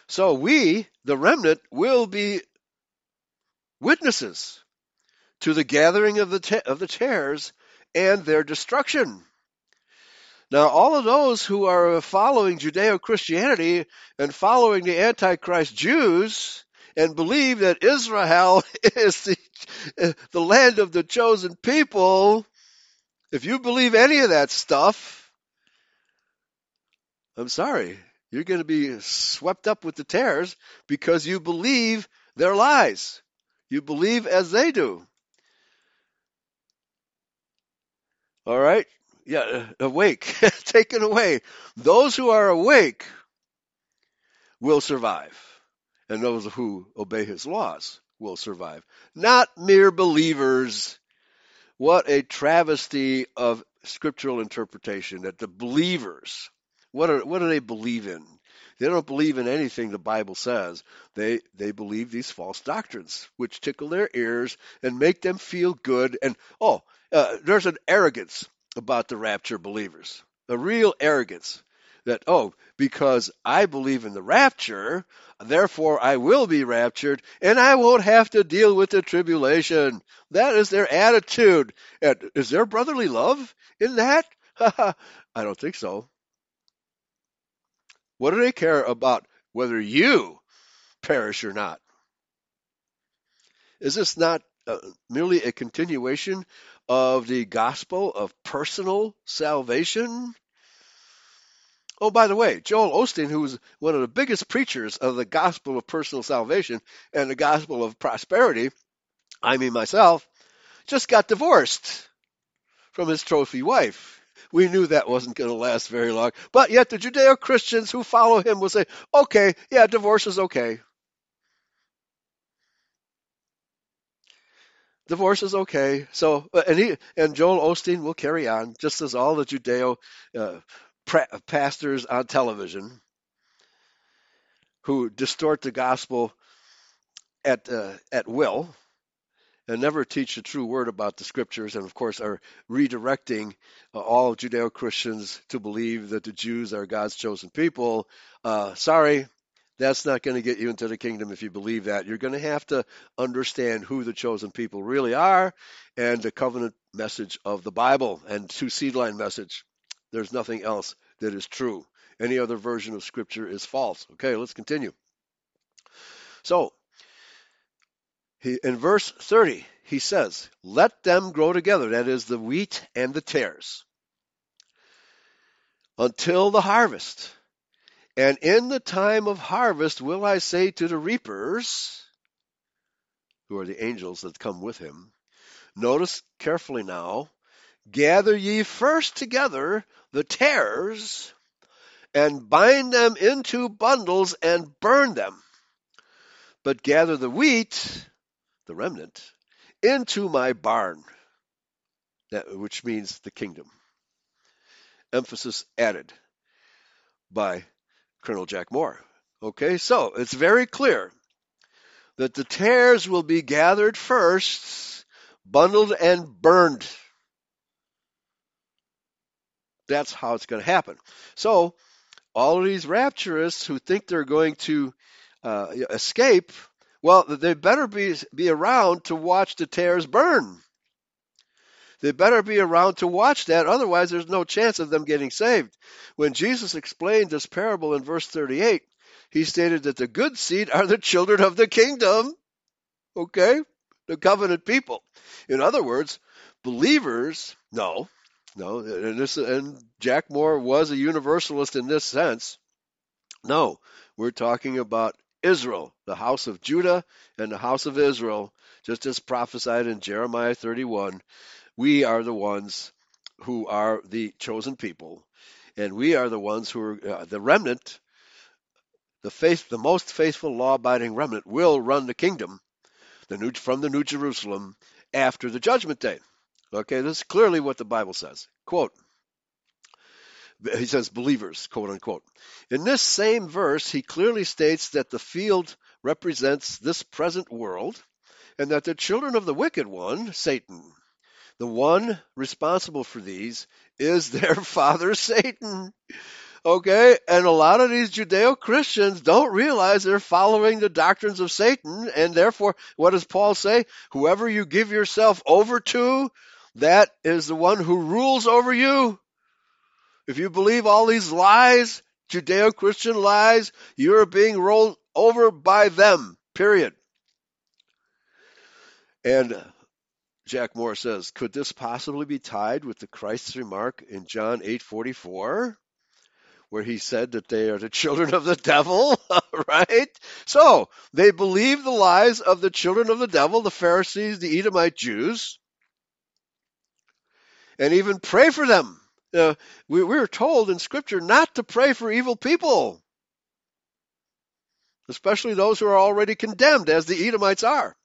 So we, the remnant, will be witnesses to the gathering of the, ta- of the tares and their destruction. Now, all of those who are following Judeo Christianity and following the Antichrist Jews and believe that Israel *laughs* is the, the land of the chosen people if you believe any of that stuff, I'm sorry, you're going to be swept up with the tares because you believe their lies. You believe as they do. All right? Yeah, uh, awake, *laughs* taken away. Those who are awake will survive, and those who obey his laws will survive. Not mere believers what a travesty of scriptural interpretation that the believers, what, are, what do they believe in? They don't believe in anything the Bible says. They, they believe these false doctrines, which tickle their ears and make them feel good. And, oh, uh, there's an arrogance about the rapture believers, a real arrogance that, oh, because I believe in the rapture, therefore I will be raptured, and I won't have to deal with the tribulation. That is their attitude. And is there brotherly love in that? *laughs* I don't think so. What do they care about whether you perish or not? Is this not uh, merely a continuation of the gospel of personal salvation? Oh, by the way, Joel Osteen, who was one of the biggest preachers of the gospel of personal salvation and the gospel of prosperity, I mean myself, just got divorced from his trophy wife. We knew that wasn't going to last very long. But yet the Judeo Christians who follow him will say, okay, yeah, divorce is okay. Divorce is okay. So, and he and Joel Osteen will carry on, just as all the Judeo uh, pastors on television who distort the gospel at uh, at will and never teach the true word about the scriptures, and of course are redirecting uh, all Judeo Christians to believe that the Jews are God's chosen people. Uh, sorry, that's not going to get you into the kingdom if you believe that. You're going to have to understand who the chosen people really are and the covenant message of the Bible and two seed line message. There's nothing else that is true. Any other version of Scripture is false. Okay, let's continue. So, he, in verse 30, he says, Let them grow together, that is, the wheat and the tares, until the harvest. And in the time of harvest will I say to the reapers, who are the angels that come with him, notice carefully now, gather ye first together the tares and bind them into bundles and burn them. But gather the wheat, the remnant, into my barn, which means the kingdom. Emphasis added by Colonel Jack Mohr. Okay, so it's very clear that the tares will be gathered first, bundled, and burned. That's how it's going to happen. So, all of these rapturists who think they're going to uh, escape, well, they better be, be around to watch the tares burn. They better be around to watch that, otherwise, there's no chance of them getting saved. When Jesus explained this parable in verse 38, he stated that the good seed are the children of the kingdom. Okay? The covenant people. In other words, believers, no, no, and, this, and Jack Mohr was a universalist in this sense. No, we're talking about Israel, the house of Judah and the house of Israel, just as prophesied in Jeremiah 31 we are the ones who are the chosen people, and we are the ones who are uh, the remnant. The faith, the most faithful, law-abiding remnant will run the kingdom, the new, from the New Jerusalem after the judgment day. Okay, this is clearly what the Bible says. Quote. He says believers, quote unquote. In this same verse, he clearly states that the field represents this present world, and that the children of the wicked one, Satan, the one responsible for these is their *laughs* father Satan. Okay, and a lot of these Judeo Christians don't realize they're following the doctrines of Satan, and therefore, what does Paul say? Whoever you give yourself over to, that is the one who rules over you. If you believe all these lies, Judeo Christian lies, you're being rolled over by them, period. And Jack Mohr says, could this possibly be tied with the Christ's remark in John 8:44 where he said that they are the children of the devil, *laughs* right? So, they believe the lies of the children of the devil, the Pharisees, the Edomite Jews, and even pray for them. Uh, we, we're told in Scripture not to pray for evil people, especially those who are already condemned, as the Edomites are.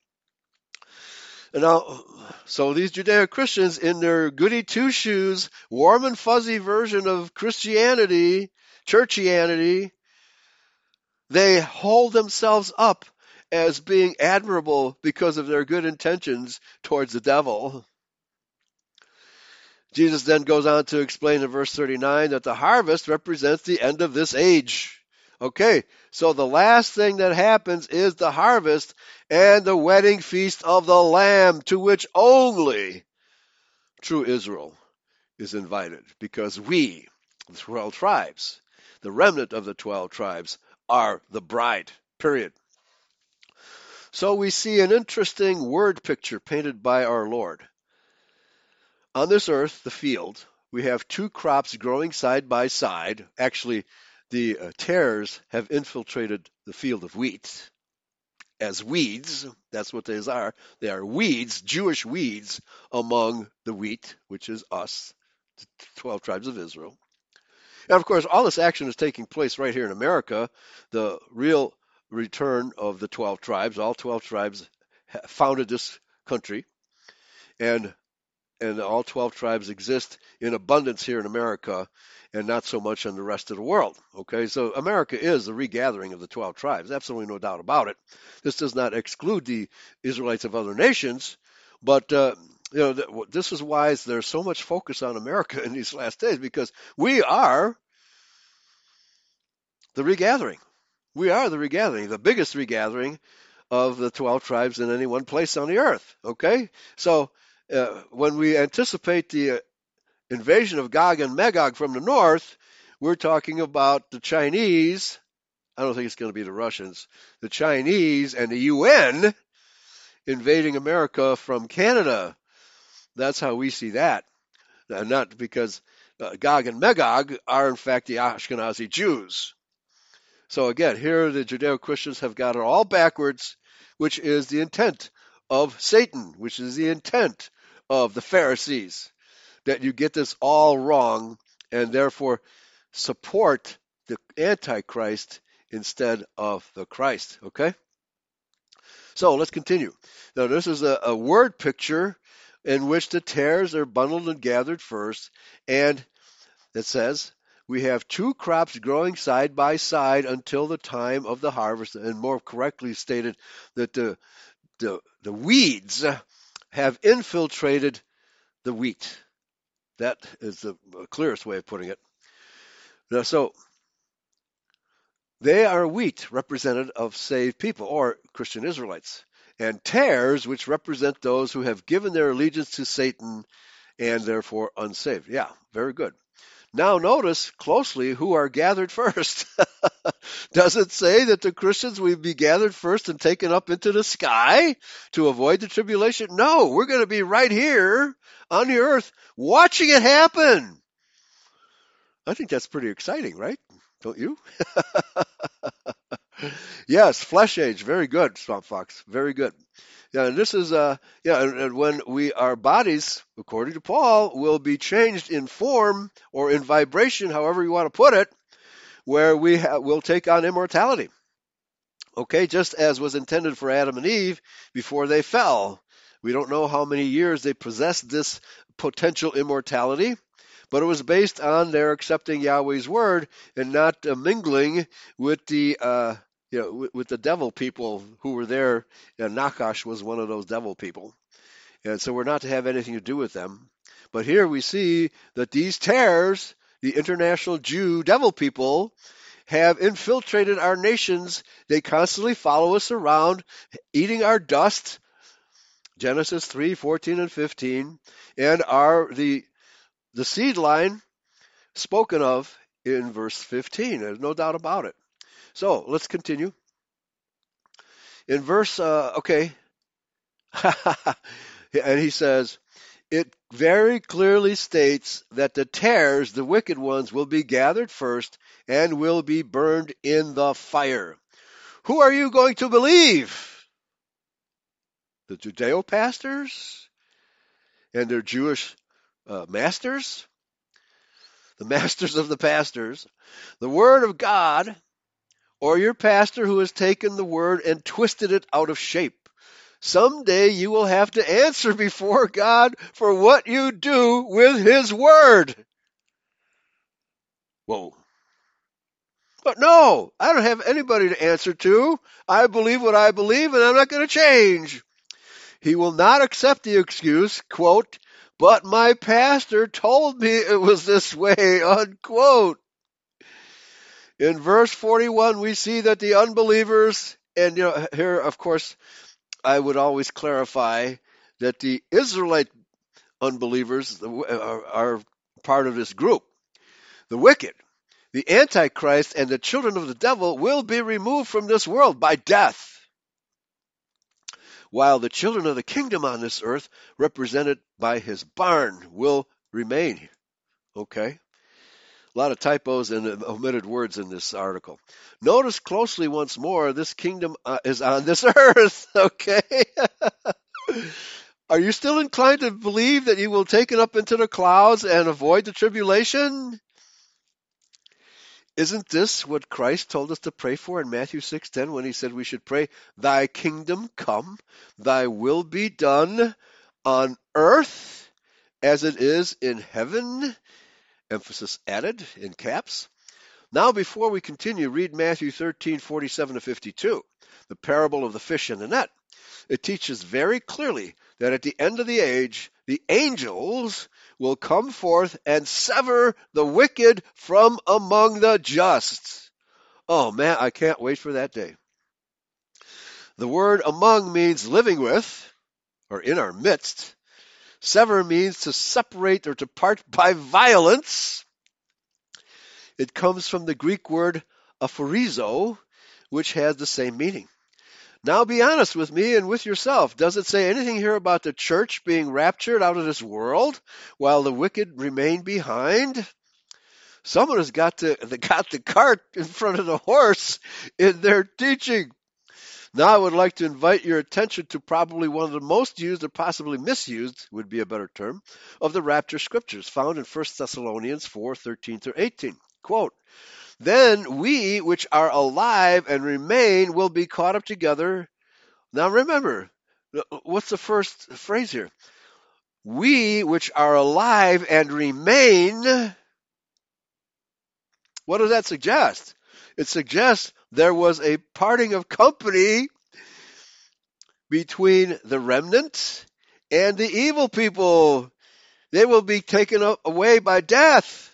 And now, so these Judeo Christians, in their goody two shoes, warm and fuzzy version of Christianity, churchianity, they hold themselves up as being admirable because of their good intentions towards the devil. Jesus then goes on to explain in verse 39 that the harvest represents the end of this age. Okay, so the last thing that happens is the harvest and the wedding feast of the Lamb, to which only true Israel is invited, because we, the 12 tribes, the remnant of the 12 tribes, are the bride. Period. So we see an interesting word picture painted by our Lord. On this earth, the field, we have two crops growing side by side. Actually, the uh, tares have infiltrated the field of wheat as weeds. That's what these are. They are weeds, Jewish weeds, among the wheat, which is us, the 12 tribes of Israel. And of course, all this action is taking place right here in America. The real return of the 12 tribes, all 12 tribes founded this country. And and all 12 tribes exist in abundance here in America and not so much in the rest of the world. Okay, so America is the regathering of the 12 tribes, absolutely no doubt about it. This does not exclude the Israelites of other nations, but uh, you know this is why there's so much focus on America *laughs* in these last days because we are the regathering. We are the regathering, the biggest regathering of the 12 tribes in any one place on the earth. Okay, so uh, when we anticipate the uh, invasion of Gog and Magog from the north, we're talking about the Chinese. I don't think it's going to be the Russians. The Chinese and the UN invading America from Canada. That's how we see that. Uh, not because uh, Gog and Magog are in fact the Ashkenazi Jews. So again, here the Judeo Christians have got it all backwards, which is the intent of Satan, which is the intent of the Pharisees, that you get this all wrong and therefore support the Antichrist instead of the Christ. Okay? So let's continue. Now, this is a, a word picture in which the tares are bundled and gathered first, and it says, we have two crops growing side by side until the time of the harvest, and more correctly stated that the the, the weeds have infiltrated the wheat. That is the clearest way of putting it. Now, so they are wheat, representative of saved people or Christian Israelites, and tares, which represent those who have given their allegiance to Satan and therefore unsaved. Yeah, very good. Now, notice closely who are gathered first. *laughs* Does it say that the Christians will be gathered first and taken up into the sky to avoid the tribulation? No, we're going to be right here on the earth watching it happen. I think that's pretty exciting, right? Don't you? *laughs* yes, flesh age, very good, Swamp Fox, very good. Yeah, and this is uh yeah, and, and when we our bodies, according to Paul, will be changed in form or in vibration, however you want to put it, where we ha- will take on immortality. Okay, just as was intended for Adam and Eve before they fell. We don't know how many years they possessed this potential immortality, but it was based on their accepting Yahweh's word and not uh, mingling with the uh, you know, with, with, the devil people who were there. You know, Nakash was one of those devil people. And so we're not to have anything to do with them. But here we see that these tares, the international Jew devil people, have infiltrated our nations. They constantly follow us around, eating our dust. Genesis 3, 14 and 15, and are the the seed line spoken of in verse 15. There's no doubt about it. So let's continue. In verse, uh, okay, *laughs* and he says, it very clearly states that the tares, the wicked ones, will be gathered first and will be burned in the fire. Who are you going to believe? The Judeo pastors and their Jewish uh, masters? The *laughs* masters of the pastors. The Word of God or your pastor who has taken the word and twisted it out of shape. Someday you will have to answer before God for what you do with His Word. Whoa. But no, I don't have anybody to answer to. I believe what I believe and I'm not going to change. He will not accept the excuse, quote, but my pastor told me it was this way, *laughs* unquote. In verse 41, we see that the unbelievers, and you know, here, of course, I would always clarify that the Israelite unbelievers uh, are, are part of this group. The wicked, the Antichrist, and the children of the devil will be removed from this world by death. while the children of the kingdom on this earth, represented by his barn, will remain. Okay? A lot of typos and omitted words in this article. Notice closely once more this kingdom uh, is on this *laughs* earth. Okay? *laughs* Are you still inclined to believe that you will take it up into the clouds and avoid the tribulation? Isn't this what Christ told us to pray for in Matthew 6:10 when he said we should pray, "Thy kingdom come, thy will be done on earth as it is in heaven?" Emphasis added in caps. Now before we continue, read Matthew 13:47 to 52, the parable of the fish and the net. It teaches very clearly that at the end of the age, the angels will come forth and sever the wicked from among the just. Oh man, I can't wait for that day. The word among means living with, or in our midst. Sever means to separate or to part *laughs* by violence. It comes from the Greek word aphorizo, which has the same meaning. Now be honest with me and with yourself. Does it say anything here about the church being raptured out of this world while the wicked remain behind? Someone has got to *laughs* got the cart in front of the horse in their teaching. Now I would like to invite your attention to probably one of the most used or possibly misused would be a better term of the rapture scriptures found in 1 Thessalonians 4:13 through 18. Quote, then we which are alive and remain will be caught up together. Now remember, uh, uh, what's the first phrase here? We which are alive and remain. What does that suggest? It suggests there was a parting of company between the remnant and the evil people. They will be taken away by death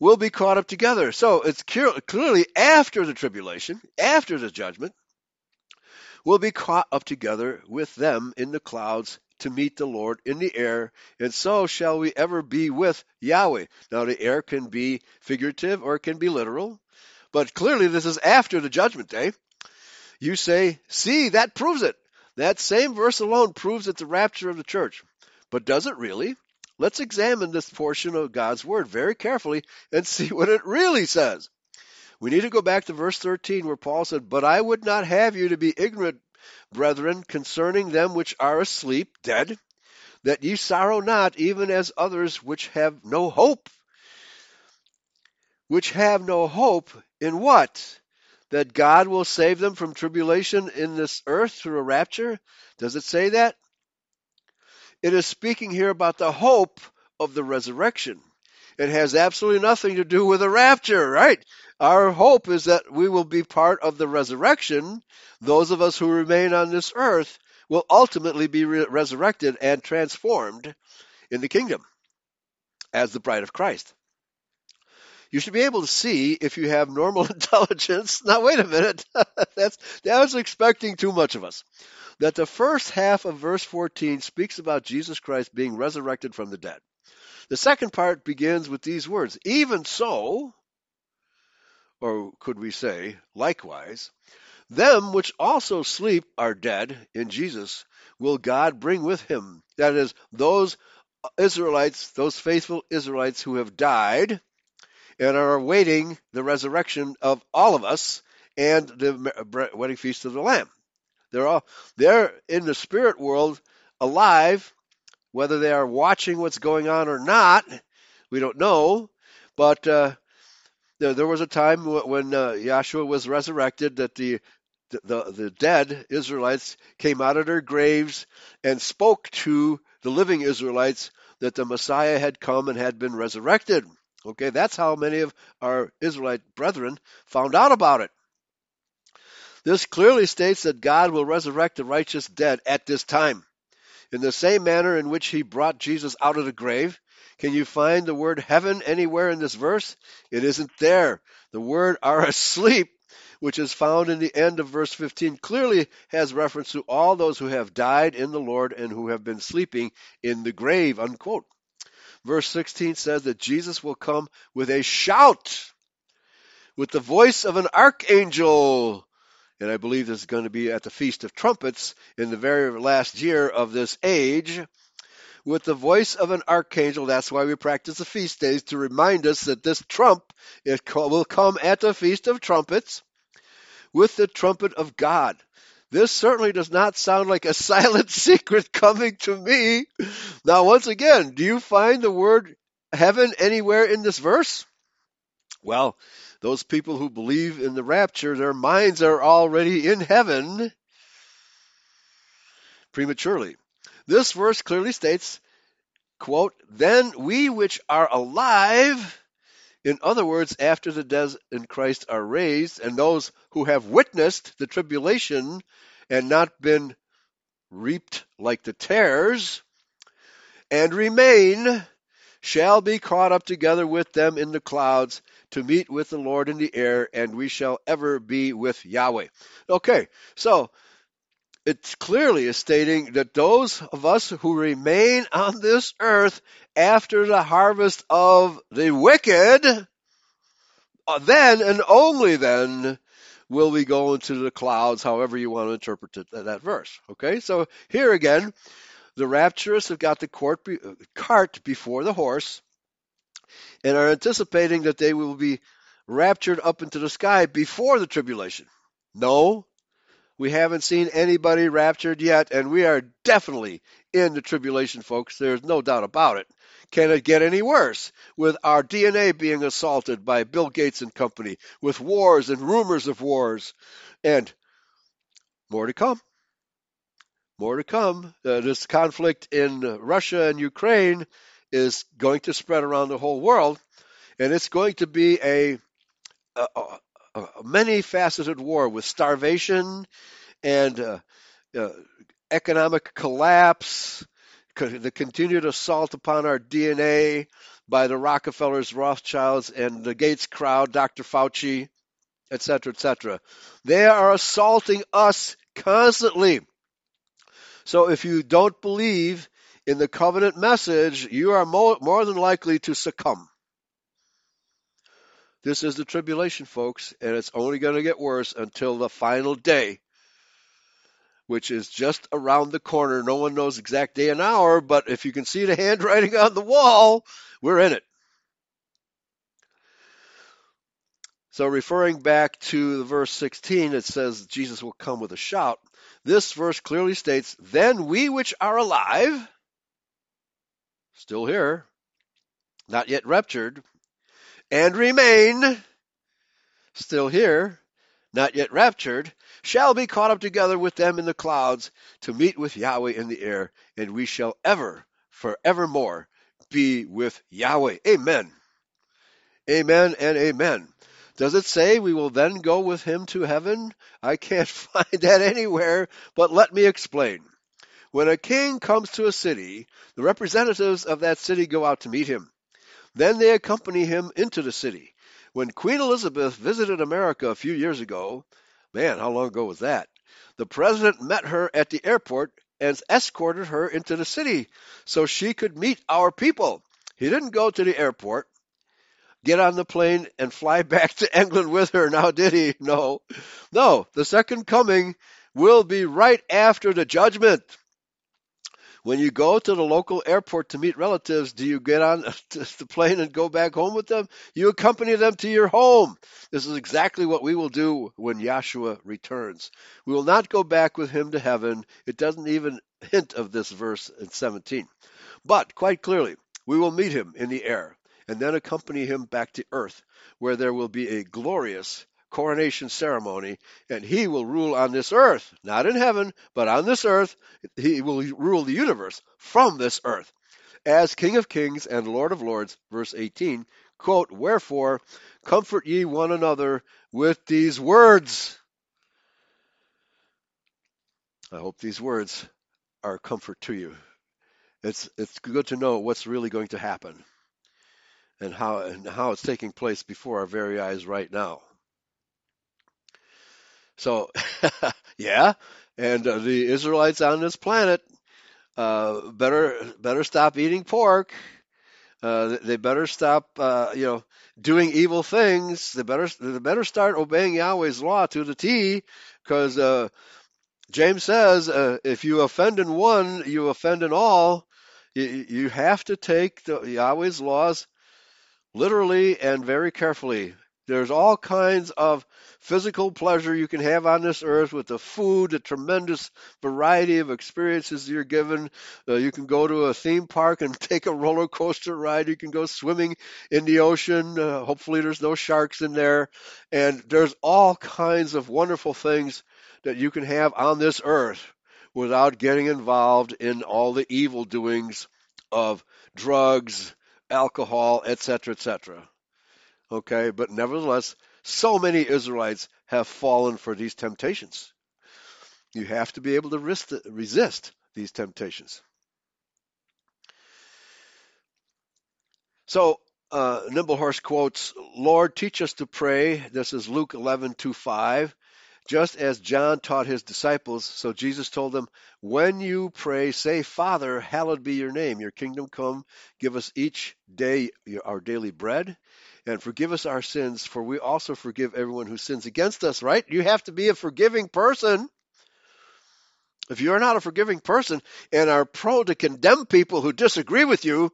will be caught up together. So it's clearly after the tribulation, after the judgment, will be caught up together with them in the clouds to meet the Lord in the air, and so shall we ever be with Yahweh. Now, the air can be figurative or it can be literal, but clearly this is after the judgment day. You say, see, that proves it. That same verse alone proves it's the rapture of the church. But does it really? Let's examine this portion of God's Word very carefully and *laughs* see what it really says. We need to go back to verse 13 where Paul said, But I would not have you to be ignorant, brethren, concerning them which are asleep, dead, that ye sorrow not, even as others which have no hope. Which have no hope in what? That God will save them from tribulation in this earth through a rapture? Does it say that? It is speaking here about the hope of the resurrection. It has absolutely nothing to do with the rapture, right? Our hope is that we will be part of the resurrection. Those of us who remain on this earth will ultimately be re- resurrected and transformed in the kingdom as the bride of Christ. You should be able to see if you have normal *laughs* intelligence. Now, wait a minute. *laughs* That's, that was expecting too much of us that the first half of verse 14 speaks about Jesus Christ being resurrected from the dead. The second part begins with these words Even so, or could we say, likewise, them which also sleep are dead in Jesus will God bring with him. That is, those Israelites, those faithful Israelites who have died and are awaiting the resurrection of all of us and the wedding feast of the Lamb. They're all they're in the spirit world alive, whether they are watching what's going on or not. We don't know, but uh, there, there, was a time when uh, Yahshua was resurrected that the, the the dead Israelites came out of their graves and spoke to the living Israelites that the Messiah had come and had been resurrected. Okay, that's how many of our Israelite brethren found out about it. This clearly states that God will resurrect the righteous dead at this time. In the same manner in which he brought Jesus out of the grave, can you find the word heaven anywhere in this verse? It isn't there. The word are *laughs* asleep, which is found in the end of verse 15, clearly has reference to all those who have died in the Lord and who have been sleeping in the grave, unquote. Verse 16 says that Jesus will come with a shout, with the voice of an archangel, and I believe this is going to be at the Feast of Trumpets in the very last year of this age, with the voice of an archangel. That's why we practice the feast days to remind us that this trump will come at the Feast of Trumpets with the trumpet of God. This certainly does not sound like a *laughs* silent secret coming to me. Now, once again, do you find the word heaven anywhere in this verse? Well, those people who believe in the rapture, their minds are already in heaven prematurely. This verse clearly states, quote, Then we which are alive, in other words, after the dead in Christ are raised, and those who have witnessed the tribulation and not been reaped like the tares, and remain, shall be caught up together with them in the clouds to meet with the Lord in the air, and we shall ever be with Yahweh. Okay, so it clearly is stating that those of us who remain on this earth after the harvest of the wicked, uh, then and only then will we go into the clouds, however you want to interpret it, that verse. Okay, so here again, the rapturous have got the cart before the horse and are anticipating that they will be raptured up into the sky before the tribulation. No, we haven't seen anybody raptured yet, and we are definitely in the tribulation, folks. There's no doubt about it. Can it get any worse? With our DNA being assaulted by Bill Gates and company, with wars and rumors of wars, and more to come. More to come. Uh, this conflict in Russia and Ukraine is going to spread around the whole world, and it's going to be a, a, a many faceted war with starvation and uh, uh, economic collapse, the continued assault upon our DNA by the Rockefellers, Rothschilds, and the Gates crowd, Dr. Fauci, etc., etc. They are assaulting us constantly. So if you don't believe in the covenant message, you are more than likely to succumb. This is the tribulation, folks, and it's only going to get worse until the final day, which is just around the corner. No one knows exact day and hour, but if you can see the *laughs* handwriting on the wall, we're in it. So, referring back to the verse 16, it says Jesus will come with a shout. This verse clearly states, Then we which are alive, still here, not yet raptured, and remain still here, not yet raptured, shall be caught up together with them in the clouds to meet with Yahweh in the air, and we shall ever, forevermore, be with Yahweh. Amen. Amen and amen. Does it say we will then go with him to heaven? I can't *laughs* find that anywhere, but let me explain. When a king comes to a city, the representatives of that city go out to meet him. Then they accompany him into the city. When Queen Elizabeth visited America a few years ago, man, how long ago was that? The president met her at the airport and escorted her into the city so she could meet our people. He didn't go to the airport, get on the plane, and fly *laughs* back to England with her, now did he? No. No, the second coming will be right after the judgment. When you go to the local airport to meet relatives, do you get on *laughs* the plane and go back home with them? You accompany them to your home. This is exactly what we will do when Yahshua returns. We will not go back with him to heaven. It doesn't even hint of this verse in 17. But quite clearly, we will meet him in the air and then accompany him back to earth, where there will be a glorious coronation ceremony, and he will rule on this earth, not in heaven, but on this earth. He will rule the universe from this earth as King of Kings and Lord of Lords. Verse 18, quote, Wherefore, comfort ye one another with these words. I hope these words are comfort to you. It's, it's good to know what's really going to happen and how, and how it's taking place before our very eyes right now. So, *laughs* yeah, and uh, the Israelites on this planet uh, better better stop eating pork. Uh, they better stop, uh, you know, doing evil things. They better they better start obeying Yahweh's law to the T, because uh, James says uh, if you offend in one, you offend in all. You, you have to take the, Yahweh's laws literally and very carefully. There's all kinds of physical pleasure you can have on this earth with the food, the tremendous variety of experiences you're given. Uh, you can go to a theme park and *laughs* take a roller coaster ride. You can go swimming in the ocean. Uh, hopefully, there's no sharks in there. And there's all kinds of wonderful things that you can have on this earth without getting involved in all the evil doings of drugs, alcohol, etc., etc. Okay, but nevertheless, so many Israelites have fallen for these temptations. You have to be able to resist these temptations. So, uh, Nimblehorse quotes, Lord, teach us to pray. This is Luke 11, 2, 5. Just as John taught his disciples, so Jesus told them, When you pray, say, Father, hallowed be your name. Your kingdom come. Give us each day our daily bread. And forgive us our sins, for we also forgive everyone who sins against us, right? You have to be a forgiving person. If you're not a forgiving person and are prone to condemn people who disagree with you,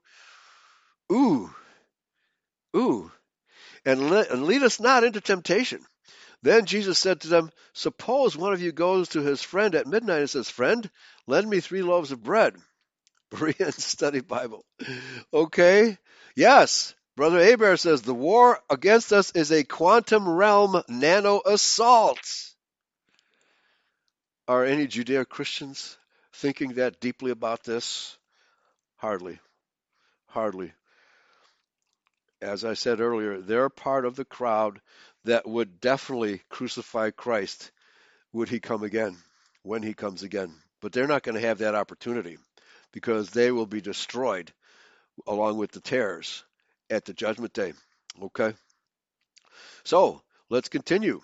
ooh, ooh, and, le- and lead us not into temptation. Then Jesus said to them, Suppose one of you goes to his friend at midnight and says, Friend, lend me three loaves of bread. *laughs* Berean Study Bible. Okay? Yes. Brother Aber says the war against us is a quantum realm nano assault. Are any Judeo Christians thinking that deeply about this? Hardly. Hardly. As I said earlier, they're part of the crowd that would definitely crucify Christ would he come again, when he comes again. But they're not going to have that opportunity because they will be destroyed along with the tares at the judgment day. Okay? So, let's continue.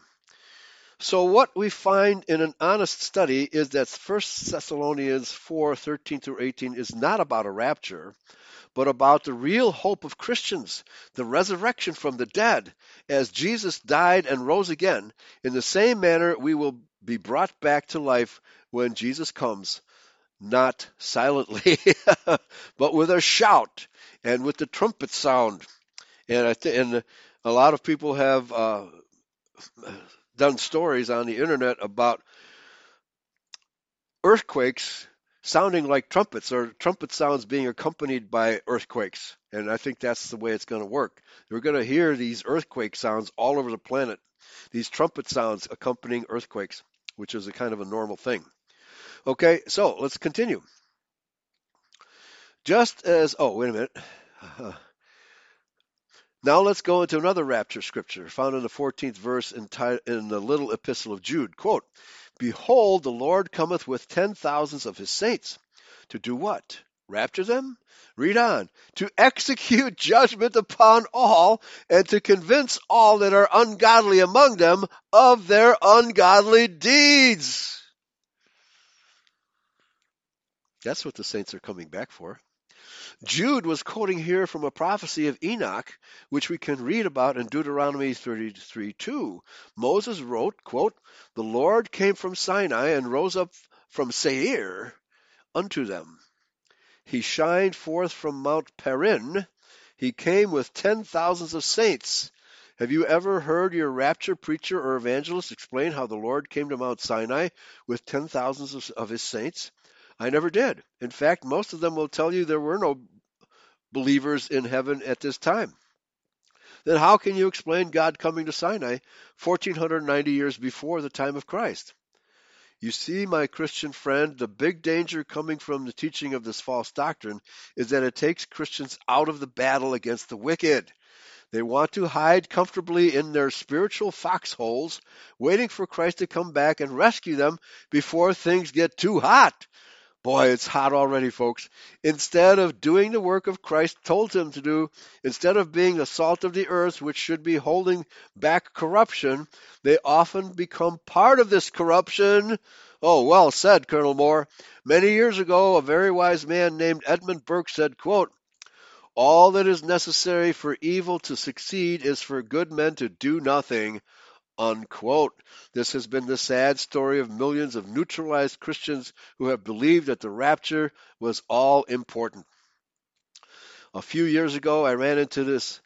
So, what we find in an honest study is that 1 Thessalonians 4 13 through 18 is not about a rapture, but about the real hope of Christians, the resurrection from the dead. As Jesus died and rose again, in the same manner we will be brought back to life when Jesus comes, not silently, *laughs* but with a shout and with the trumpet sound. And I th- and a lot of people have uh, done stories on the internet about earthquakes sounding like trumpets or trumpet sounds being accompanied by earthquakes. And I think that's the way it's going to work. We're going to hear these earthquake sounds all over the planet, these trumpet sounds accompanying earthquakes, which is a kind of a normal thing. Okay, so let's continue. Just as, oh, wait a minute. *sighs* Now let's go into another rapture scripture found in the 14th verse in, in the little epistle of Jude. Quote, Behold, the Lord cometh with ten thousands of his saints. To do what? Rapture them? Read on. To execute judgment upon all, and to convince all that are ungodly among them of their ungodly deeds. That's what the saints are coming back for. Jude was quoting here from a prophecy of Enoch, which we can read about in Deuteronomy 33 2. Moses wrote, quote, The Lord came from Sinai and rose up from Seir unto them. He shined forth from Mount Paran. He came with ten thousands of saints. Have you ever heard your rapture preacher or evangelist explain how the Lord came to Mount Sinai with ten thousands of, of his saints? I never did. In fact, most of them will tell you there were no believers in heaven at this time. Then how can you explain God coming to Sinai 1490 years before the time of Christ? You see, my Christian friend, the big danger coming from the teaching of this false doctrine is that it takes Christians out of the battle against the wicked. They want to hide comfortably in their spiritual foxholes, waiting for Christ to come back and rescue them before things get too hot. Boy, it's hot already, folks. Instead of doing the work of Christ told him to do, instead of being the salt of the earth, which should be holding back corruption, they often become part of this corruption. Oh, well said, Colonel Mohr. Many years ago, a very wise man named Edmund Burke said, quote, All that is necessary for evil to succeed is for good men to do nothing. Unquote. This has been the sad story of millions of neutralized Christians who have believed that the rapture was all important. A few years ago, I ran into this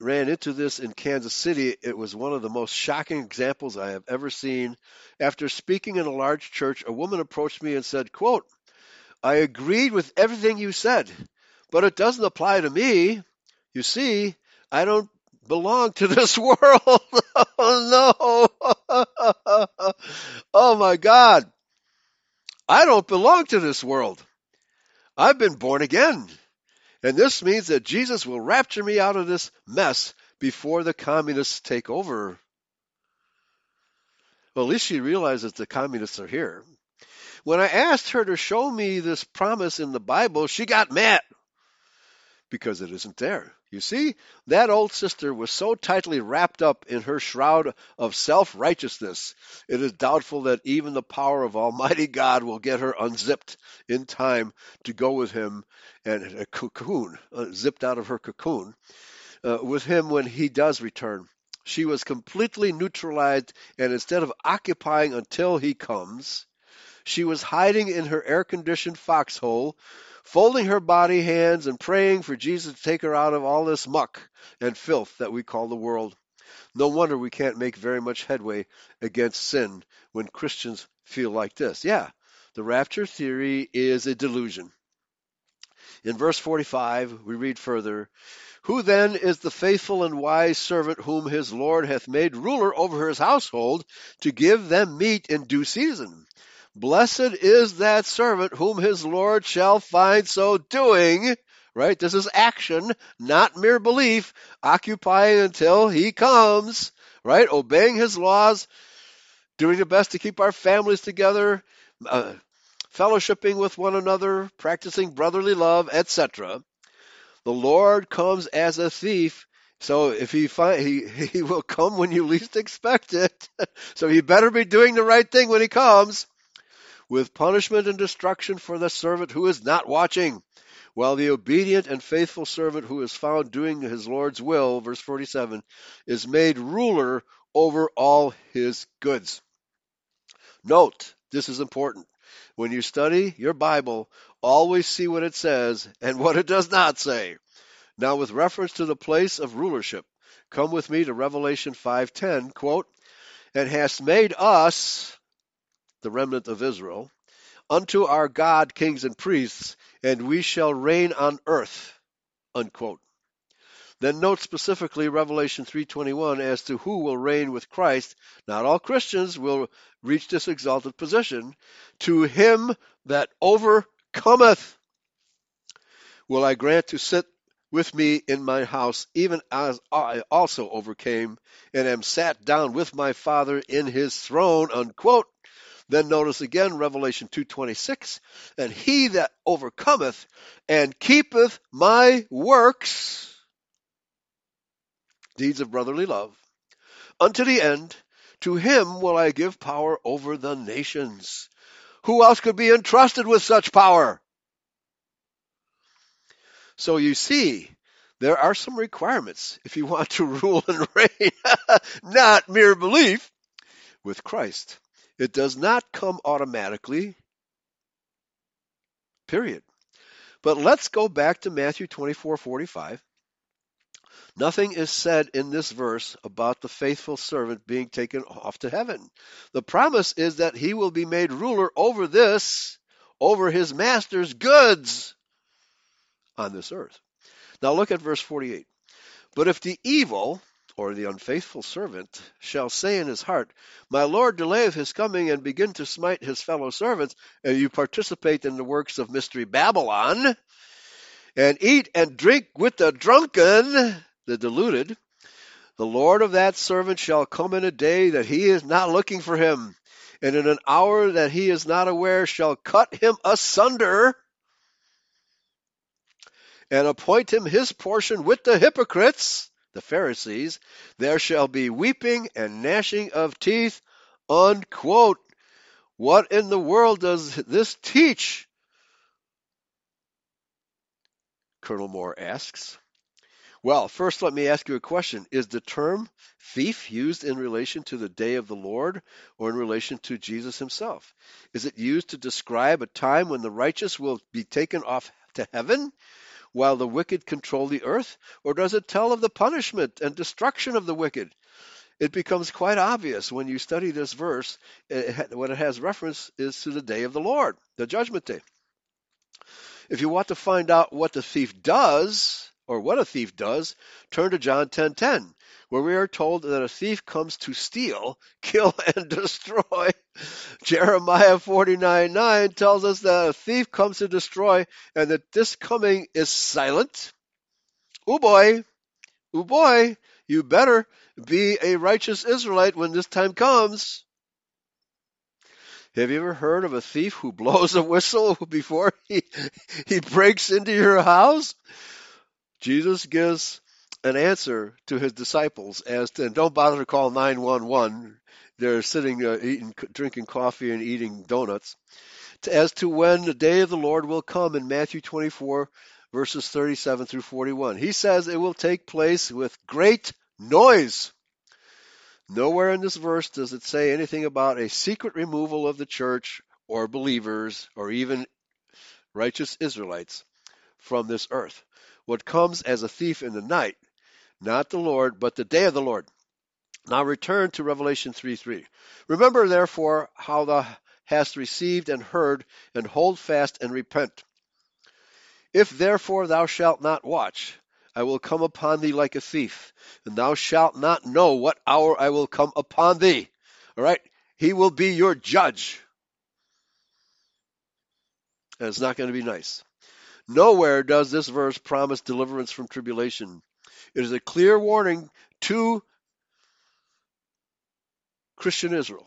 ran into this in Kansas City. It was one of the most shocking examples I have ever seen. After speaking in a large church, a woman approached me and said, quote, I agreed with everything you said, but it doesn't apply to me. You see, I don't belong to this *laughs* world. oh no. oh my God. I don't belong to this world. I've been born again. And this means that Jesus will rapture me out of this mess before the communists take over. Well, at least she realizes the communists are here. When I asked her to show me this promise in the Bible, she got mad because it isn't there. You see, that old sister was so tightly wrapped up in her shroud of self righteousness, it is doubtful that even the power of Almighty God will get her unzipped in time to go with Him and a cocoon, uh, zipped out of her cocoon, uh, with Him when He does return. She was completely neutralized, and instead of occupying until He comes, she was hiding in her air conditioned foxhole folding her body hands and praying for Jesus to take her out of all this muck and filth that we call the world. No wonder we can't make very much headway against sin when Christians feel like this. Yeah, the rapture theory is a delusion. In verse 45, we read further Who then is the faithful and wise servant whom his Lord hath made ruler over his household to give them meat in due season? Blessed is that servant whom his Lord shall find so doing. Right? This is action, not mere belief, occupying until he comes. Right? Obeying his laws, doing the best to keep our families together, uh, fellowshipping with one another, practicing brotherly love, etc. The Lord comes as a thief. So if he find he *laughs* he will come when you least expect it. *laughs* so you better be doing the right thing when he comes with punishment and destruction for the servant who is not watching, while the obedient and faithful servant who is found doing his Lord's will, verse 47, is made ruler over all his goods. Note, this is important. When you study your Bible, always see what it says and what it does not say. Now, with reference to the place of rulership, come with me to Revelation 5:10, quote, "And hast made us the remnant of Israel, unto our God kings and priests, and we shall reign on earth. Unquote. Then note specifically Revelation 3:21 as to who will reign with Christ. Not all Christians will reach this exalted position. To him that overcometh will I grant to sit with me in my house, even as I also overcame and am sat down with my Father in his throne. Unquote. Then notice again Revelation 2:26, and he that overcometh and keepeth my works deeds of brotherly love unto the end, to him will I give power over the nations. Who else could be entrusted with such power? So you see, there are some requirements if you want to *laughs* rule and reign, *laughs* not mere belief with Christ. It does not come automatically, period. But let's go back to Matthew 24 45. Nothing is said in this verse about the faithful servant being taken off to heaven. The promise is that he will be made ruler over this, over his master's goods on this earth. Now look at verse 48. But if the evil, or the unfaithful servant shall say in his heart, My Lord delayeth his coming, and begin to smite his fellow servants, and you participate in the works of Mystery Babylon, and eat and drink with the drunken, the deluded, the Lord of that servant shall come in a day that he is not looking for him, and in an hour that he is not aware shall cut him asunder and appoint him his portion with the hypocrites the Pharisees, there shall be weeping and gnashing of teeth. Unquote. What in the world does this teach? Colonel Mohr asks. Well, first let me ask you a question. Is the term thief used in relation to the day of the Lord or in relation to Jesus himself? Is it used to describe a time when the righteous will be taken off to heaven while the wicked control the earth? Or does it tell of the punishment and destruction of the wicked? It becomes quite obvious when you study this verse, it, what it has reference is to the day of the Lord, the judgment day. If you want to find out what the thief does, or what a thief does, turn to John 10:10, 10, 10, where we are told that a thief comes to steal, *laughs* kill, and destroy. *laughs* Jeremiah 49:9 tells us that a thief comes to destroy, and that this coming is silent. Oh boy, oh boy, you better be a righteous Israelite when this time comes. Have you ever heard of a thief who *laughs* blows a whistle before he, he breaks into your house? Jesus gives an answer to his disciples as to, and don't bother to call 911. They're sitting, uh, eating, drinking coffee and eating donuts. As to when the day of the Lord will come in Matthew 24, verses 37 through 41. He says it will take place with great noise. Nowhere in this verse does it say anything about a secret removal of the church or believers or even righteous Israelites from this earth what comes as a thief in the night, not the Lord, but the day of the Lord. Now return to Revelation 3 3. Remember therefore how thou hast received and heard, and hold fast and repent. If therefore thou shalt not watch, I will come upon thee like a thief, and thou shalt not know what hour I will come upon thee. All right? He will be your judge. And it's not going to be nice. Nowhere does this verse promise deliverance from tribulation. It is a clear warning to Christian Israel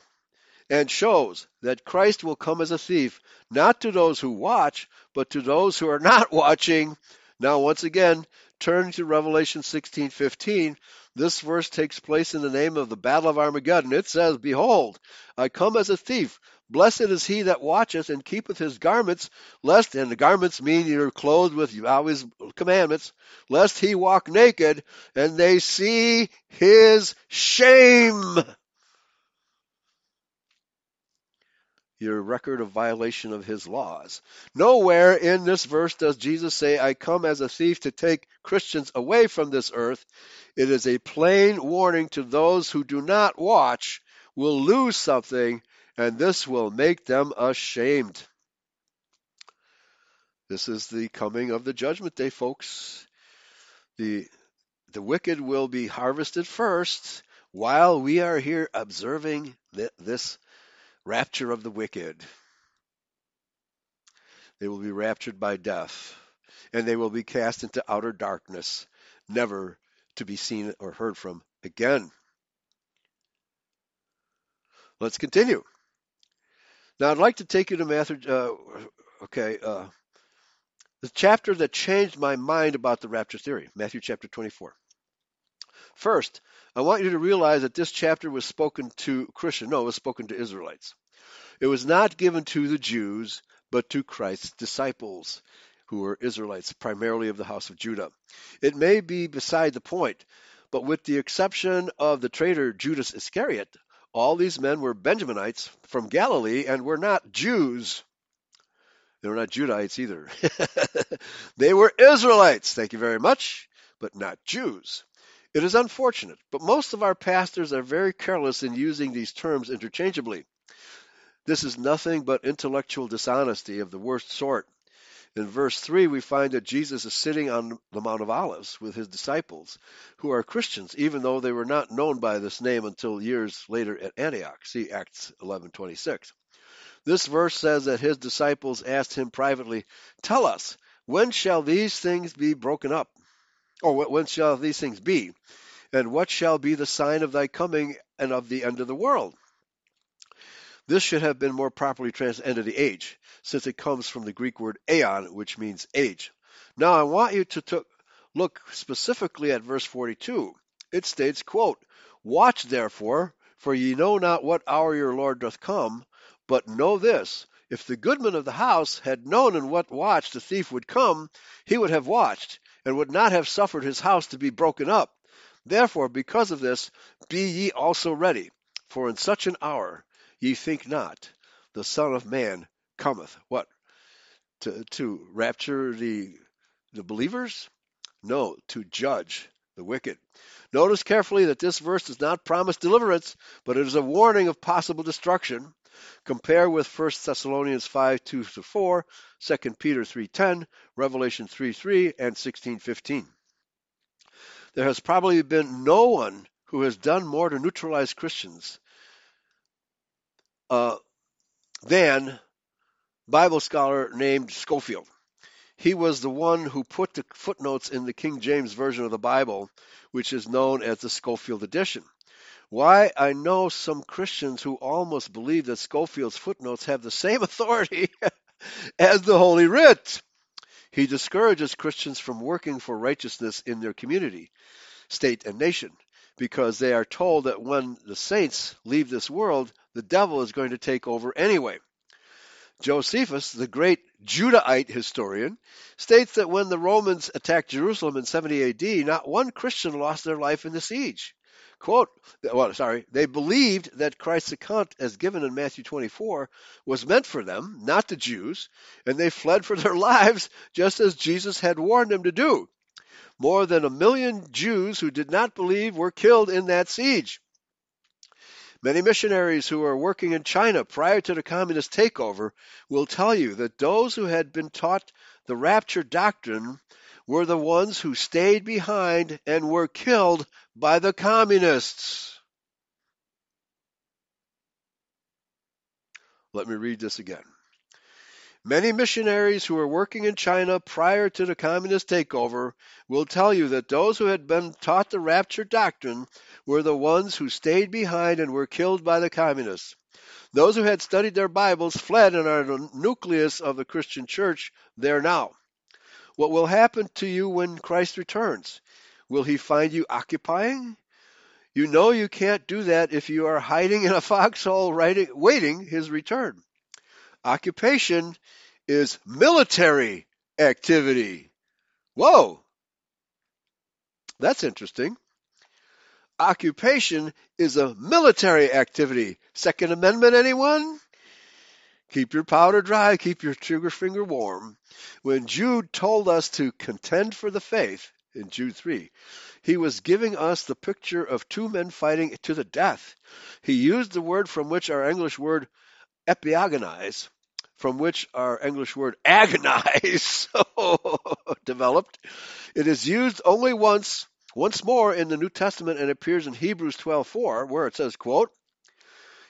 and shows that Christ will come as a thief, not to those who watch, but to those who are not *laughs* watching. Now, once again, turn to Revelation 16:15. This verse takes place in the name of the battle of Armageddon. It says, "Behold, I come as a thief. Blessed is he that watcheth and keepeth his garments, lest, and the garments mean you're clothed with Yahweh's commandments, lest he walk naked and they see his shame. Your record of violation of his laws. Nowhere in this verse does Jesus say, I come as a thief to take Christians away from this earth. It is a plain warning to those who do not watch will lose something and this will make them ashamed. This is the coming of the judgment day, folks. The, the wicked will be harvested first while we are here observing this rapture of the wicked. They will be raptured by death, and they will be cast into outer darkness, never to be seen or heard from again. Let's continue. Now, I'd like to take you to Matthew. Uh, okay, uh, the chapter that changed my mind about the rapture theory, Matthew chapter 24. First, I want you to realize that this chapter was spoken to Christian. No, it was spoken to Israelites. It was not given to the Jews, but to Christ's disciples, who were Israelites, primarily of the house of Judah. It may be beside the point, but with the exception of the traitor Judas Iscariot, all these men were Benjaminites from Galilee and were not Jews. They were not Judahites either. *laughs* they were Israelites, thank you very much, but not Jews. It is unfortunate, but most of our pastors are very careless in using these terms interchangeably. This is nothing but intellectual dishonesty of the worst sort. In verse 3, we find that Jesus is sitting on the Mount of Olives with his disciples, who are Christians, even though they were not known by this name until years later at Antioch. See Acts 11:26. This verse says that his disciples asked him privately, "Tell us, when shall these things be broken up? Or when shall these things be? And what shall be the sign of thy coming and of the end of the world?" This should have been more properly translated the age, since it comes from the Greek word aeon, which means age. Now I want you to t- look specifically at verse 42. It states, quote, Watch therefore, for ye know not what hour your Lord doth come, but know this, If the goodman of the house had known in what watch the thief would come, he would have watched, and would not have suffered his house to be broken up. Therefore, because of this, be ye also ready, for in such an hour ye think not the Son of Man cometh. What? To, to rapture the, the believers? No, to judge the wicked. Notice carefully that this verse does not promise deliverance, but it is a warning of possible destruction. Compare with 1 Thessalonians 5 2 to 4, 2 Peter 3:10, Revelation 3 3, and 16:15. There has probably been no one who has done more to neutralize Christians uh, than Bible scholar named Scofield. He was the one who put the footnotes in the King James Version of the Bible, which is known as the Scofield edition. Why, I know some Christians who almost believe that Scofield's footnotes have the same *laughs* authority as the Holy Writ. He discourages Christians from working for righteousness in their community, state, and nation because they are told that when the saints leave this world, the devil is going to take over anyway. Josephus, the great Judahite historian, states that when the Romans attacked Jerusalem in 70 AD, not one Christian lost their life in the siege. Quote, well, sorry, they believed that Christ's account as given in Matthew 24 was meant for them, not the Jews, and they fled for their *laughs* lives just as Jesus had warned them to do. More than a million Jews who did not believe were killed in that siege. Many missionaries who were working in China prior to the communist takeover will tell you that those who had been taught the rapture doctrine were the ones who stayed behind and were killed by the communists. Let me read this again. Many missionaries who were working in China prior to the communist takeover will tell you that those who had been taught the rapture doctrine were the ones who stayed behind and were killed by the communists. Those who had studied their Bibles fled and are the nucleus of the Christian church there now. What will happen to you when Christ returns? Will he find you occupying? You know you can't do that if you are hiding in a *laughs* foxhole waiting his return. Occupation is military activity. Whoa! That's interesting. Occupation is a military activity. Second Amendment, anyone? Keep your powder dry, keep your trigger finger warm. When Jude told us to contend for the faith, in Jude 3, he was giving us the picture of two men fighting to the death. He used the word from which our English word epiagonize from which our English word agonize *laughs* developed. It is used only once, once more in the New Testament and appears in Hebrews 12:4 where it says, quote,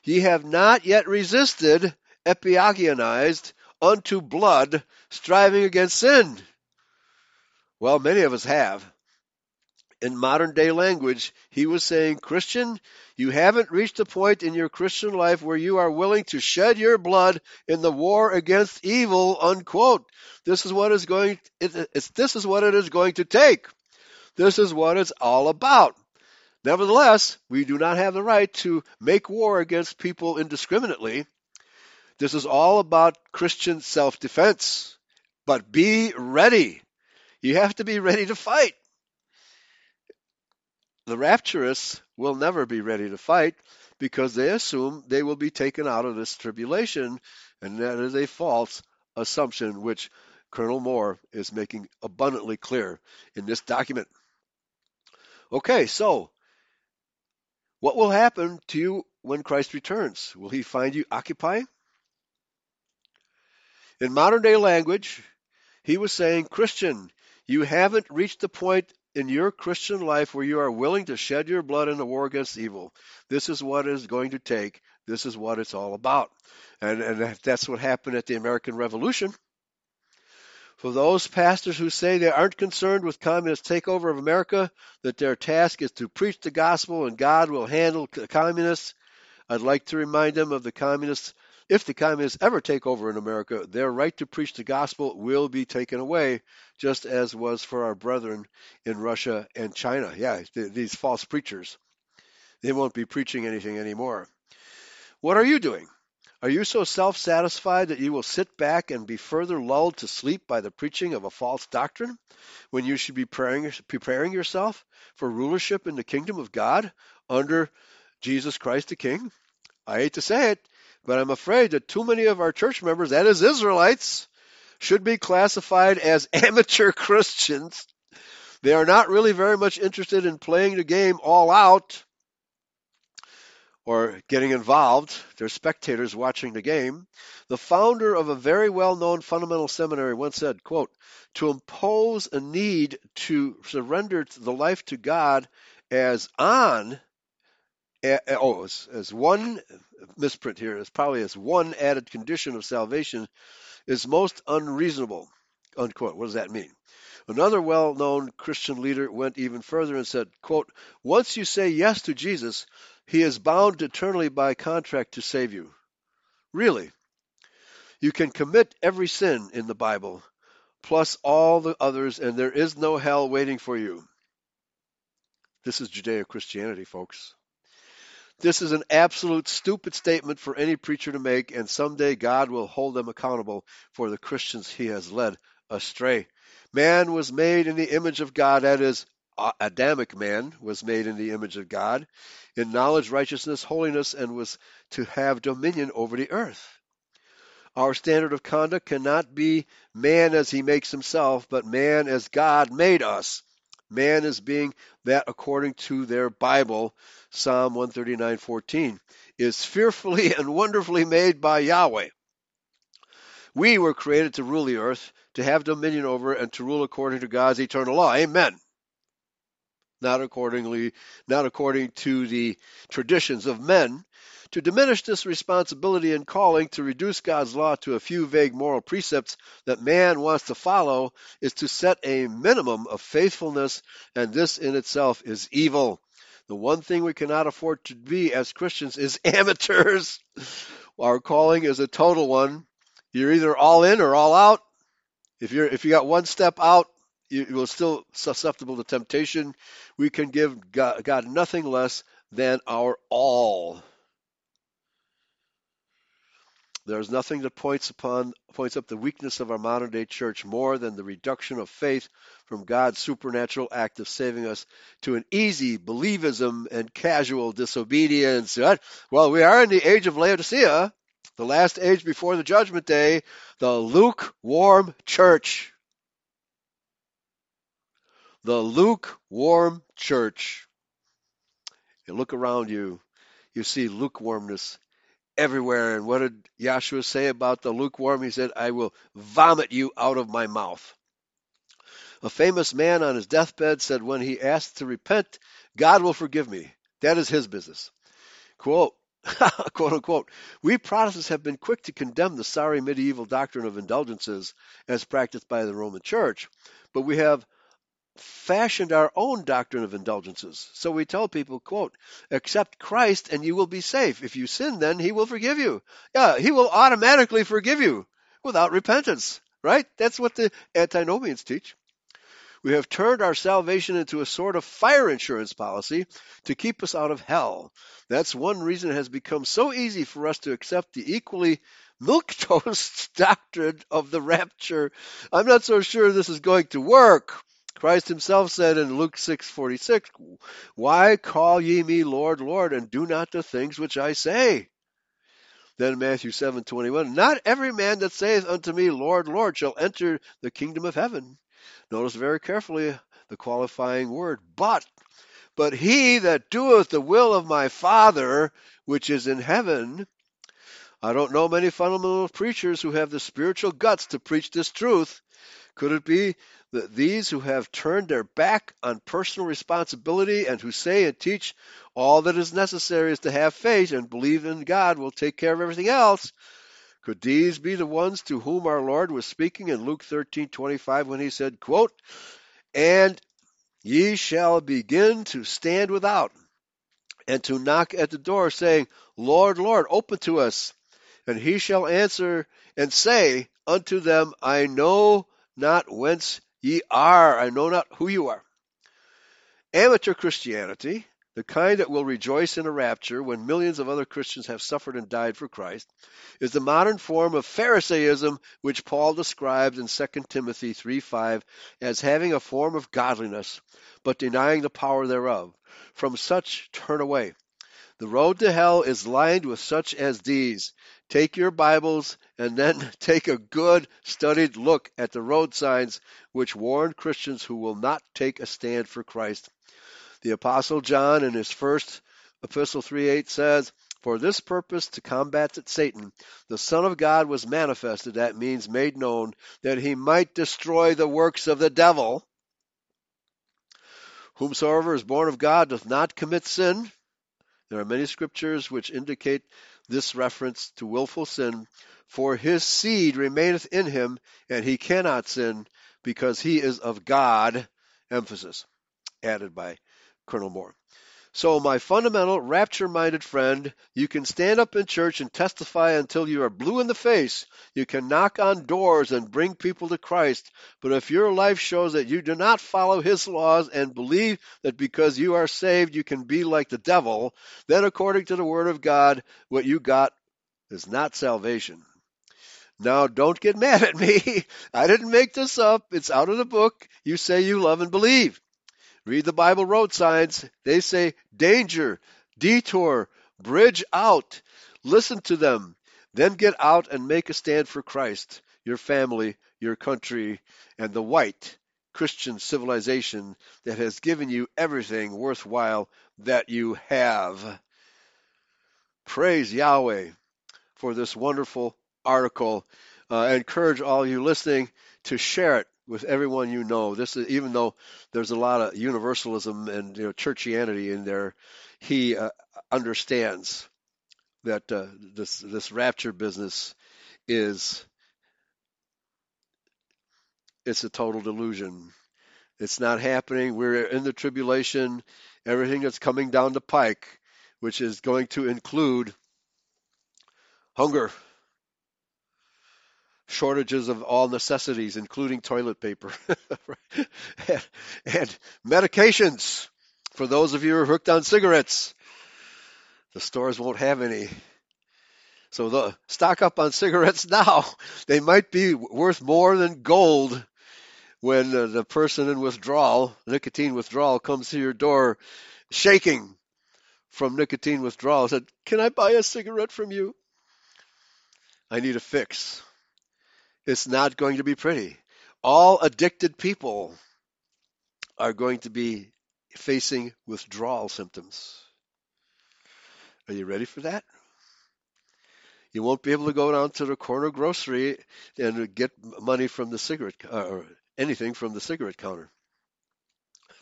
"Ye have not yet resisted epiagonized unto blood, striving against sin." Well, many of us have in modern day language, he was saying, Christian, you haven't reached a point in your Christian life where you are willing to shed your blood in the war against evil, unquote. This is what is going, it, this is what it is going to take. This is what it's all about. Nevertheless, we do not have the right to make war against people indiscriminately. This is all about Christian self defense. But be ready. You have to be ready to fight. The rapturous will never be ready to fight because they assume they will be taken out of this tribulation, and that is a false assumption which Colonel Mohr is making abundantly clear in this document. Okay, so what will happen to you when Christ returns? Will he find you occupying? In modern day language, he was saying, Christian, you haven't reached the point in your Christian life where you are willing to shed your blood in the war against evil. This is what it's going to take. This is what it's all about. And, and that's what happened at the American Revolution. For those pastors who say they aren't concerned with communist takeover of America, that their task is to preach the gospel and God will handle the communists, I'd like to remind them of the communists if the communists ever take over in America, their right to preach the gospel will be taken away, just as was for our brethren in Russia and China. Yeah, these false preachers. They won't be preaching anything anymore. What are you doing? Are you so self satisfied that you will sit back and be further lulled to sleep by the preaching of a false doctrine when you should be preparing, preparing yourself for rulership in the kingdom of God under Jesus Christ the King? I hate to say it, but I'm afraid that too many of our church members, that is Israelites, should be classified as *laughs* amateur Christians. They are not really very much interested in playing the game all out or getting involved. They're spectators watching the game. The founder of a very well-known fundamental seminary once said, quote, to impose a need to surrender the life to God as on oh, as, as one misprint here is probably as one added condition of salvation is most unreasonable. Unquote. What does that mean? Another well-known Christian leader went even further and said, quote, Once you say yes to Jesus, he is bound eternally by contract to save you. Really? You can commit every sin in the Bible, plus all the others, and there is no hell waiting for you. This is Judeo Christianity, folks. This is an absolute stupid statement for any preacher to make, and someday God will hold them accountable for the Christians he has led astray. Man was made in the image of God, that is, Adamic man was made in the image of God, in knowledge, righteousness, holiness, and was to have dominion over the earth. Our standard of conduct cannot be man as he makes himself, but man as God made us. Man is being that according to their Bible, Psalm 139:14, is fearfully *laughs* and wonderfully made by Yahweh. We were created to rule the earth, to have dominion over and to rule according to God's eternal law. Amen. Not accordingly, not according to the traditions of men, to diminish this responsibility and calling to reduce God's law to a few vague moral precepts that man wants to follow is to set a minimum of faithfulness, and this in itself is evil. The one thing we cannot afford to be as Christians is *laughs* amateurs. Our calling is a total one. You're either all in or all out. If you're if you got one step out, you, are still susceptible to temptation. We can give God, God nothing less than our all. There is nothing that points upon points up the weakness of our modern day church more than the reduction of faith from God's supernatural act of saving us to an easy believism and casual disobedience. Well, we are in the age of Laodicea, the last age before the judgment day, the lukewarm church. The lukewarm church. You look around you, you see lukewarmness everywhere. And what did Yahshua say about the lukewarm? He said, I will vomit you out of my mouth. A famous man on his deathbed said, when he asked to repent, God will forgive me. That is his business. Quote, *laughs* quote unquote, we Protestants have been quick to condemn the sorry medieval doctrine of indulgences as practiced by the Roman Church, but we have fashioned our own doctrine of indulgences. So we tell people, quote, accept Christ and you will be safe. If you sin, then he will forgive you. Yeah, he will automatically forgive you without repentance, right? That's what the antinomians teach. We have turned our salvation into a sort of fire insurance policy to keep us out of hell. That's one reason it has become so easy for us to accept the equally milquetoast *laughs* doctrine of the rapture. I'm not so sure this is going to work. Christ himself said in Luke 6:46, "Why call ye me Lord, Lord, and do not the things which I say?" Then Matthew 7:21, "Not every man that saith unto me, Lord, Lord, shall enter the kingdom of heaven." Notice very carefully the qualifying word, but but he that doeth the will of my Father which is in heaven. I don't know many fundamental preachers who have the spiritual guts to preach this truth. Could it be that these who have turned their back on personal responsibility and who say and teach all that is necessary is to have faith and believe in God will take care of everything else, could these be the ones to whom our Lord was speaking in Luke 13:25 when he said, quote, "And ye shall begin to stand without and to knock at the door saying, Lord, Lord, open to us. And he shall answer and say unto them, I know not whence Ye are, I know not who you are. Amateur Christianity, the kind that will rejoice in a rapture when millions of other Christians have suffered and died for Christ, is the modern form of Pharisaism which Paul describes in 2 Timothy 3:5 as having a form of godliness, but denying the power thereof. From such turn away. The road to hell is lined with such as these. Take your Bibles and then *laughs* take a good studied look at the road signs which warn Christians who will not take a stand for Christ. The Apostle John, in his first epistle 3:8, says, For this purpose, to combat Satan, the Son of God was manifested, that means made known, that he might destroy the works of the devil. Whomsoever is born of God doth not commit sin. There are many scriptures which indicate this reference to willful sin. For his seed remaineth in him, and he cannot sin, because he is of God. Emphasis added by Colonel Mohr. So, my fundamental rapture minded friend, you can stand up in church and testify until you are blue in the face. You can knock on doors and bring people to Christ. But if your life shows that you do not follow His laws and believe that because you are saved you can be like the devil, then according to the Word of God, what you got is not salvation. Now, don't get *laughs* mad at me. I didn't make this up. It's out of the book. You say you love and believe. Read the Bible road signs. They say danger, detour, bridge out. Listen to them. Then get out and make a stand for Christ, your family, your country, and the white Christian civilization that has given you everything worthwhile that you have. Praise Yahweh for this wonderful article. Uh, I encourage all you listening to share it with everyone you know. This is even though there's a lot of universalism and you know churchianity in there, he uh, understands that uh, this this rapture business is it's a total delusion. It's not happening. We're in the tribulation. Everything that's coming down the pike, which is going to include hunger, shortages of all necessities, including toilet paper *laughs* and, and, medications for those of you who are hooked on cigarettes. The stores won't have any. So the, stock up on cigarettes now. They might be worth more than gold when uh, the person in withdrawal, nicotine withdrawal, comes to your door shaking from nicotine withdrawal. Said, "Can I buy a cigarette from you? I need a fix." It's not going to be pretty. All addicted people are going to be facing withdrawal symptoms. Are you ready for that? You won't be able to go down to the corner grocery and get money from the cigarette or anything from the cigarette counter.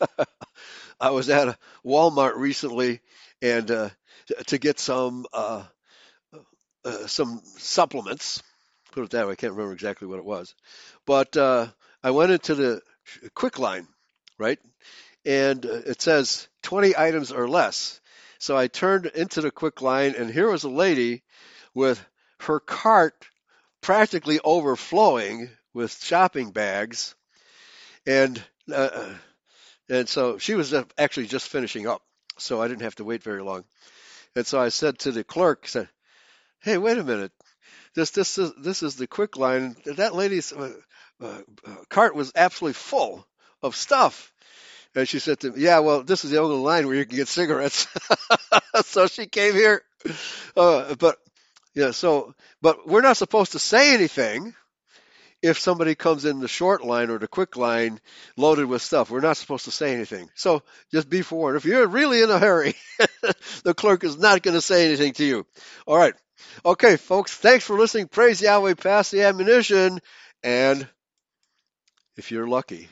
*laughs* I was at Walmart recently and uh, to get some uh, uh, some supplements put it that way. I can't remember exactly what it was, but uh, I went into the quick line, right, and uh, it says 20 items or less. So I turned into the quick line, and here was a lady with her cart practically overflowing with shopping bags, and uh, and so she was actually just finishing up, so I didn't have to wait very long. And so I said to the clerk, said, "Hey, wait a minute this this is this is the quick line. That lady's uh, uh, cart was absolutely full of stuff. And she said to me, "Yeah, well, this is the only line where you can get cigarettes." *laughs* so she came here, uh, but yeah. So, but we're not supposed to say anything if somebody comes in the short line or the quick line loaded with stuff. We're not supposed to say anything. So just be forewarned. If you're really in a hurry, *laughs* the clerk is not going to say anything to you. All right. Okay, folks, thanks for listening. Praise Yahweh, pass the ammunition. And if you're lucky,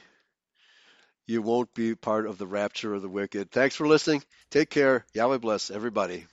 you won't be part of the rapture of the wicked. Thanks for listening. Take care. Yahweh bless everybody.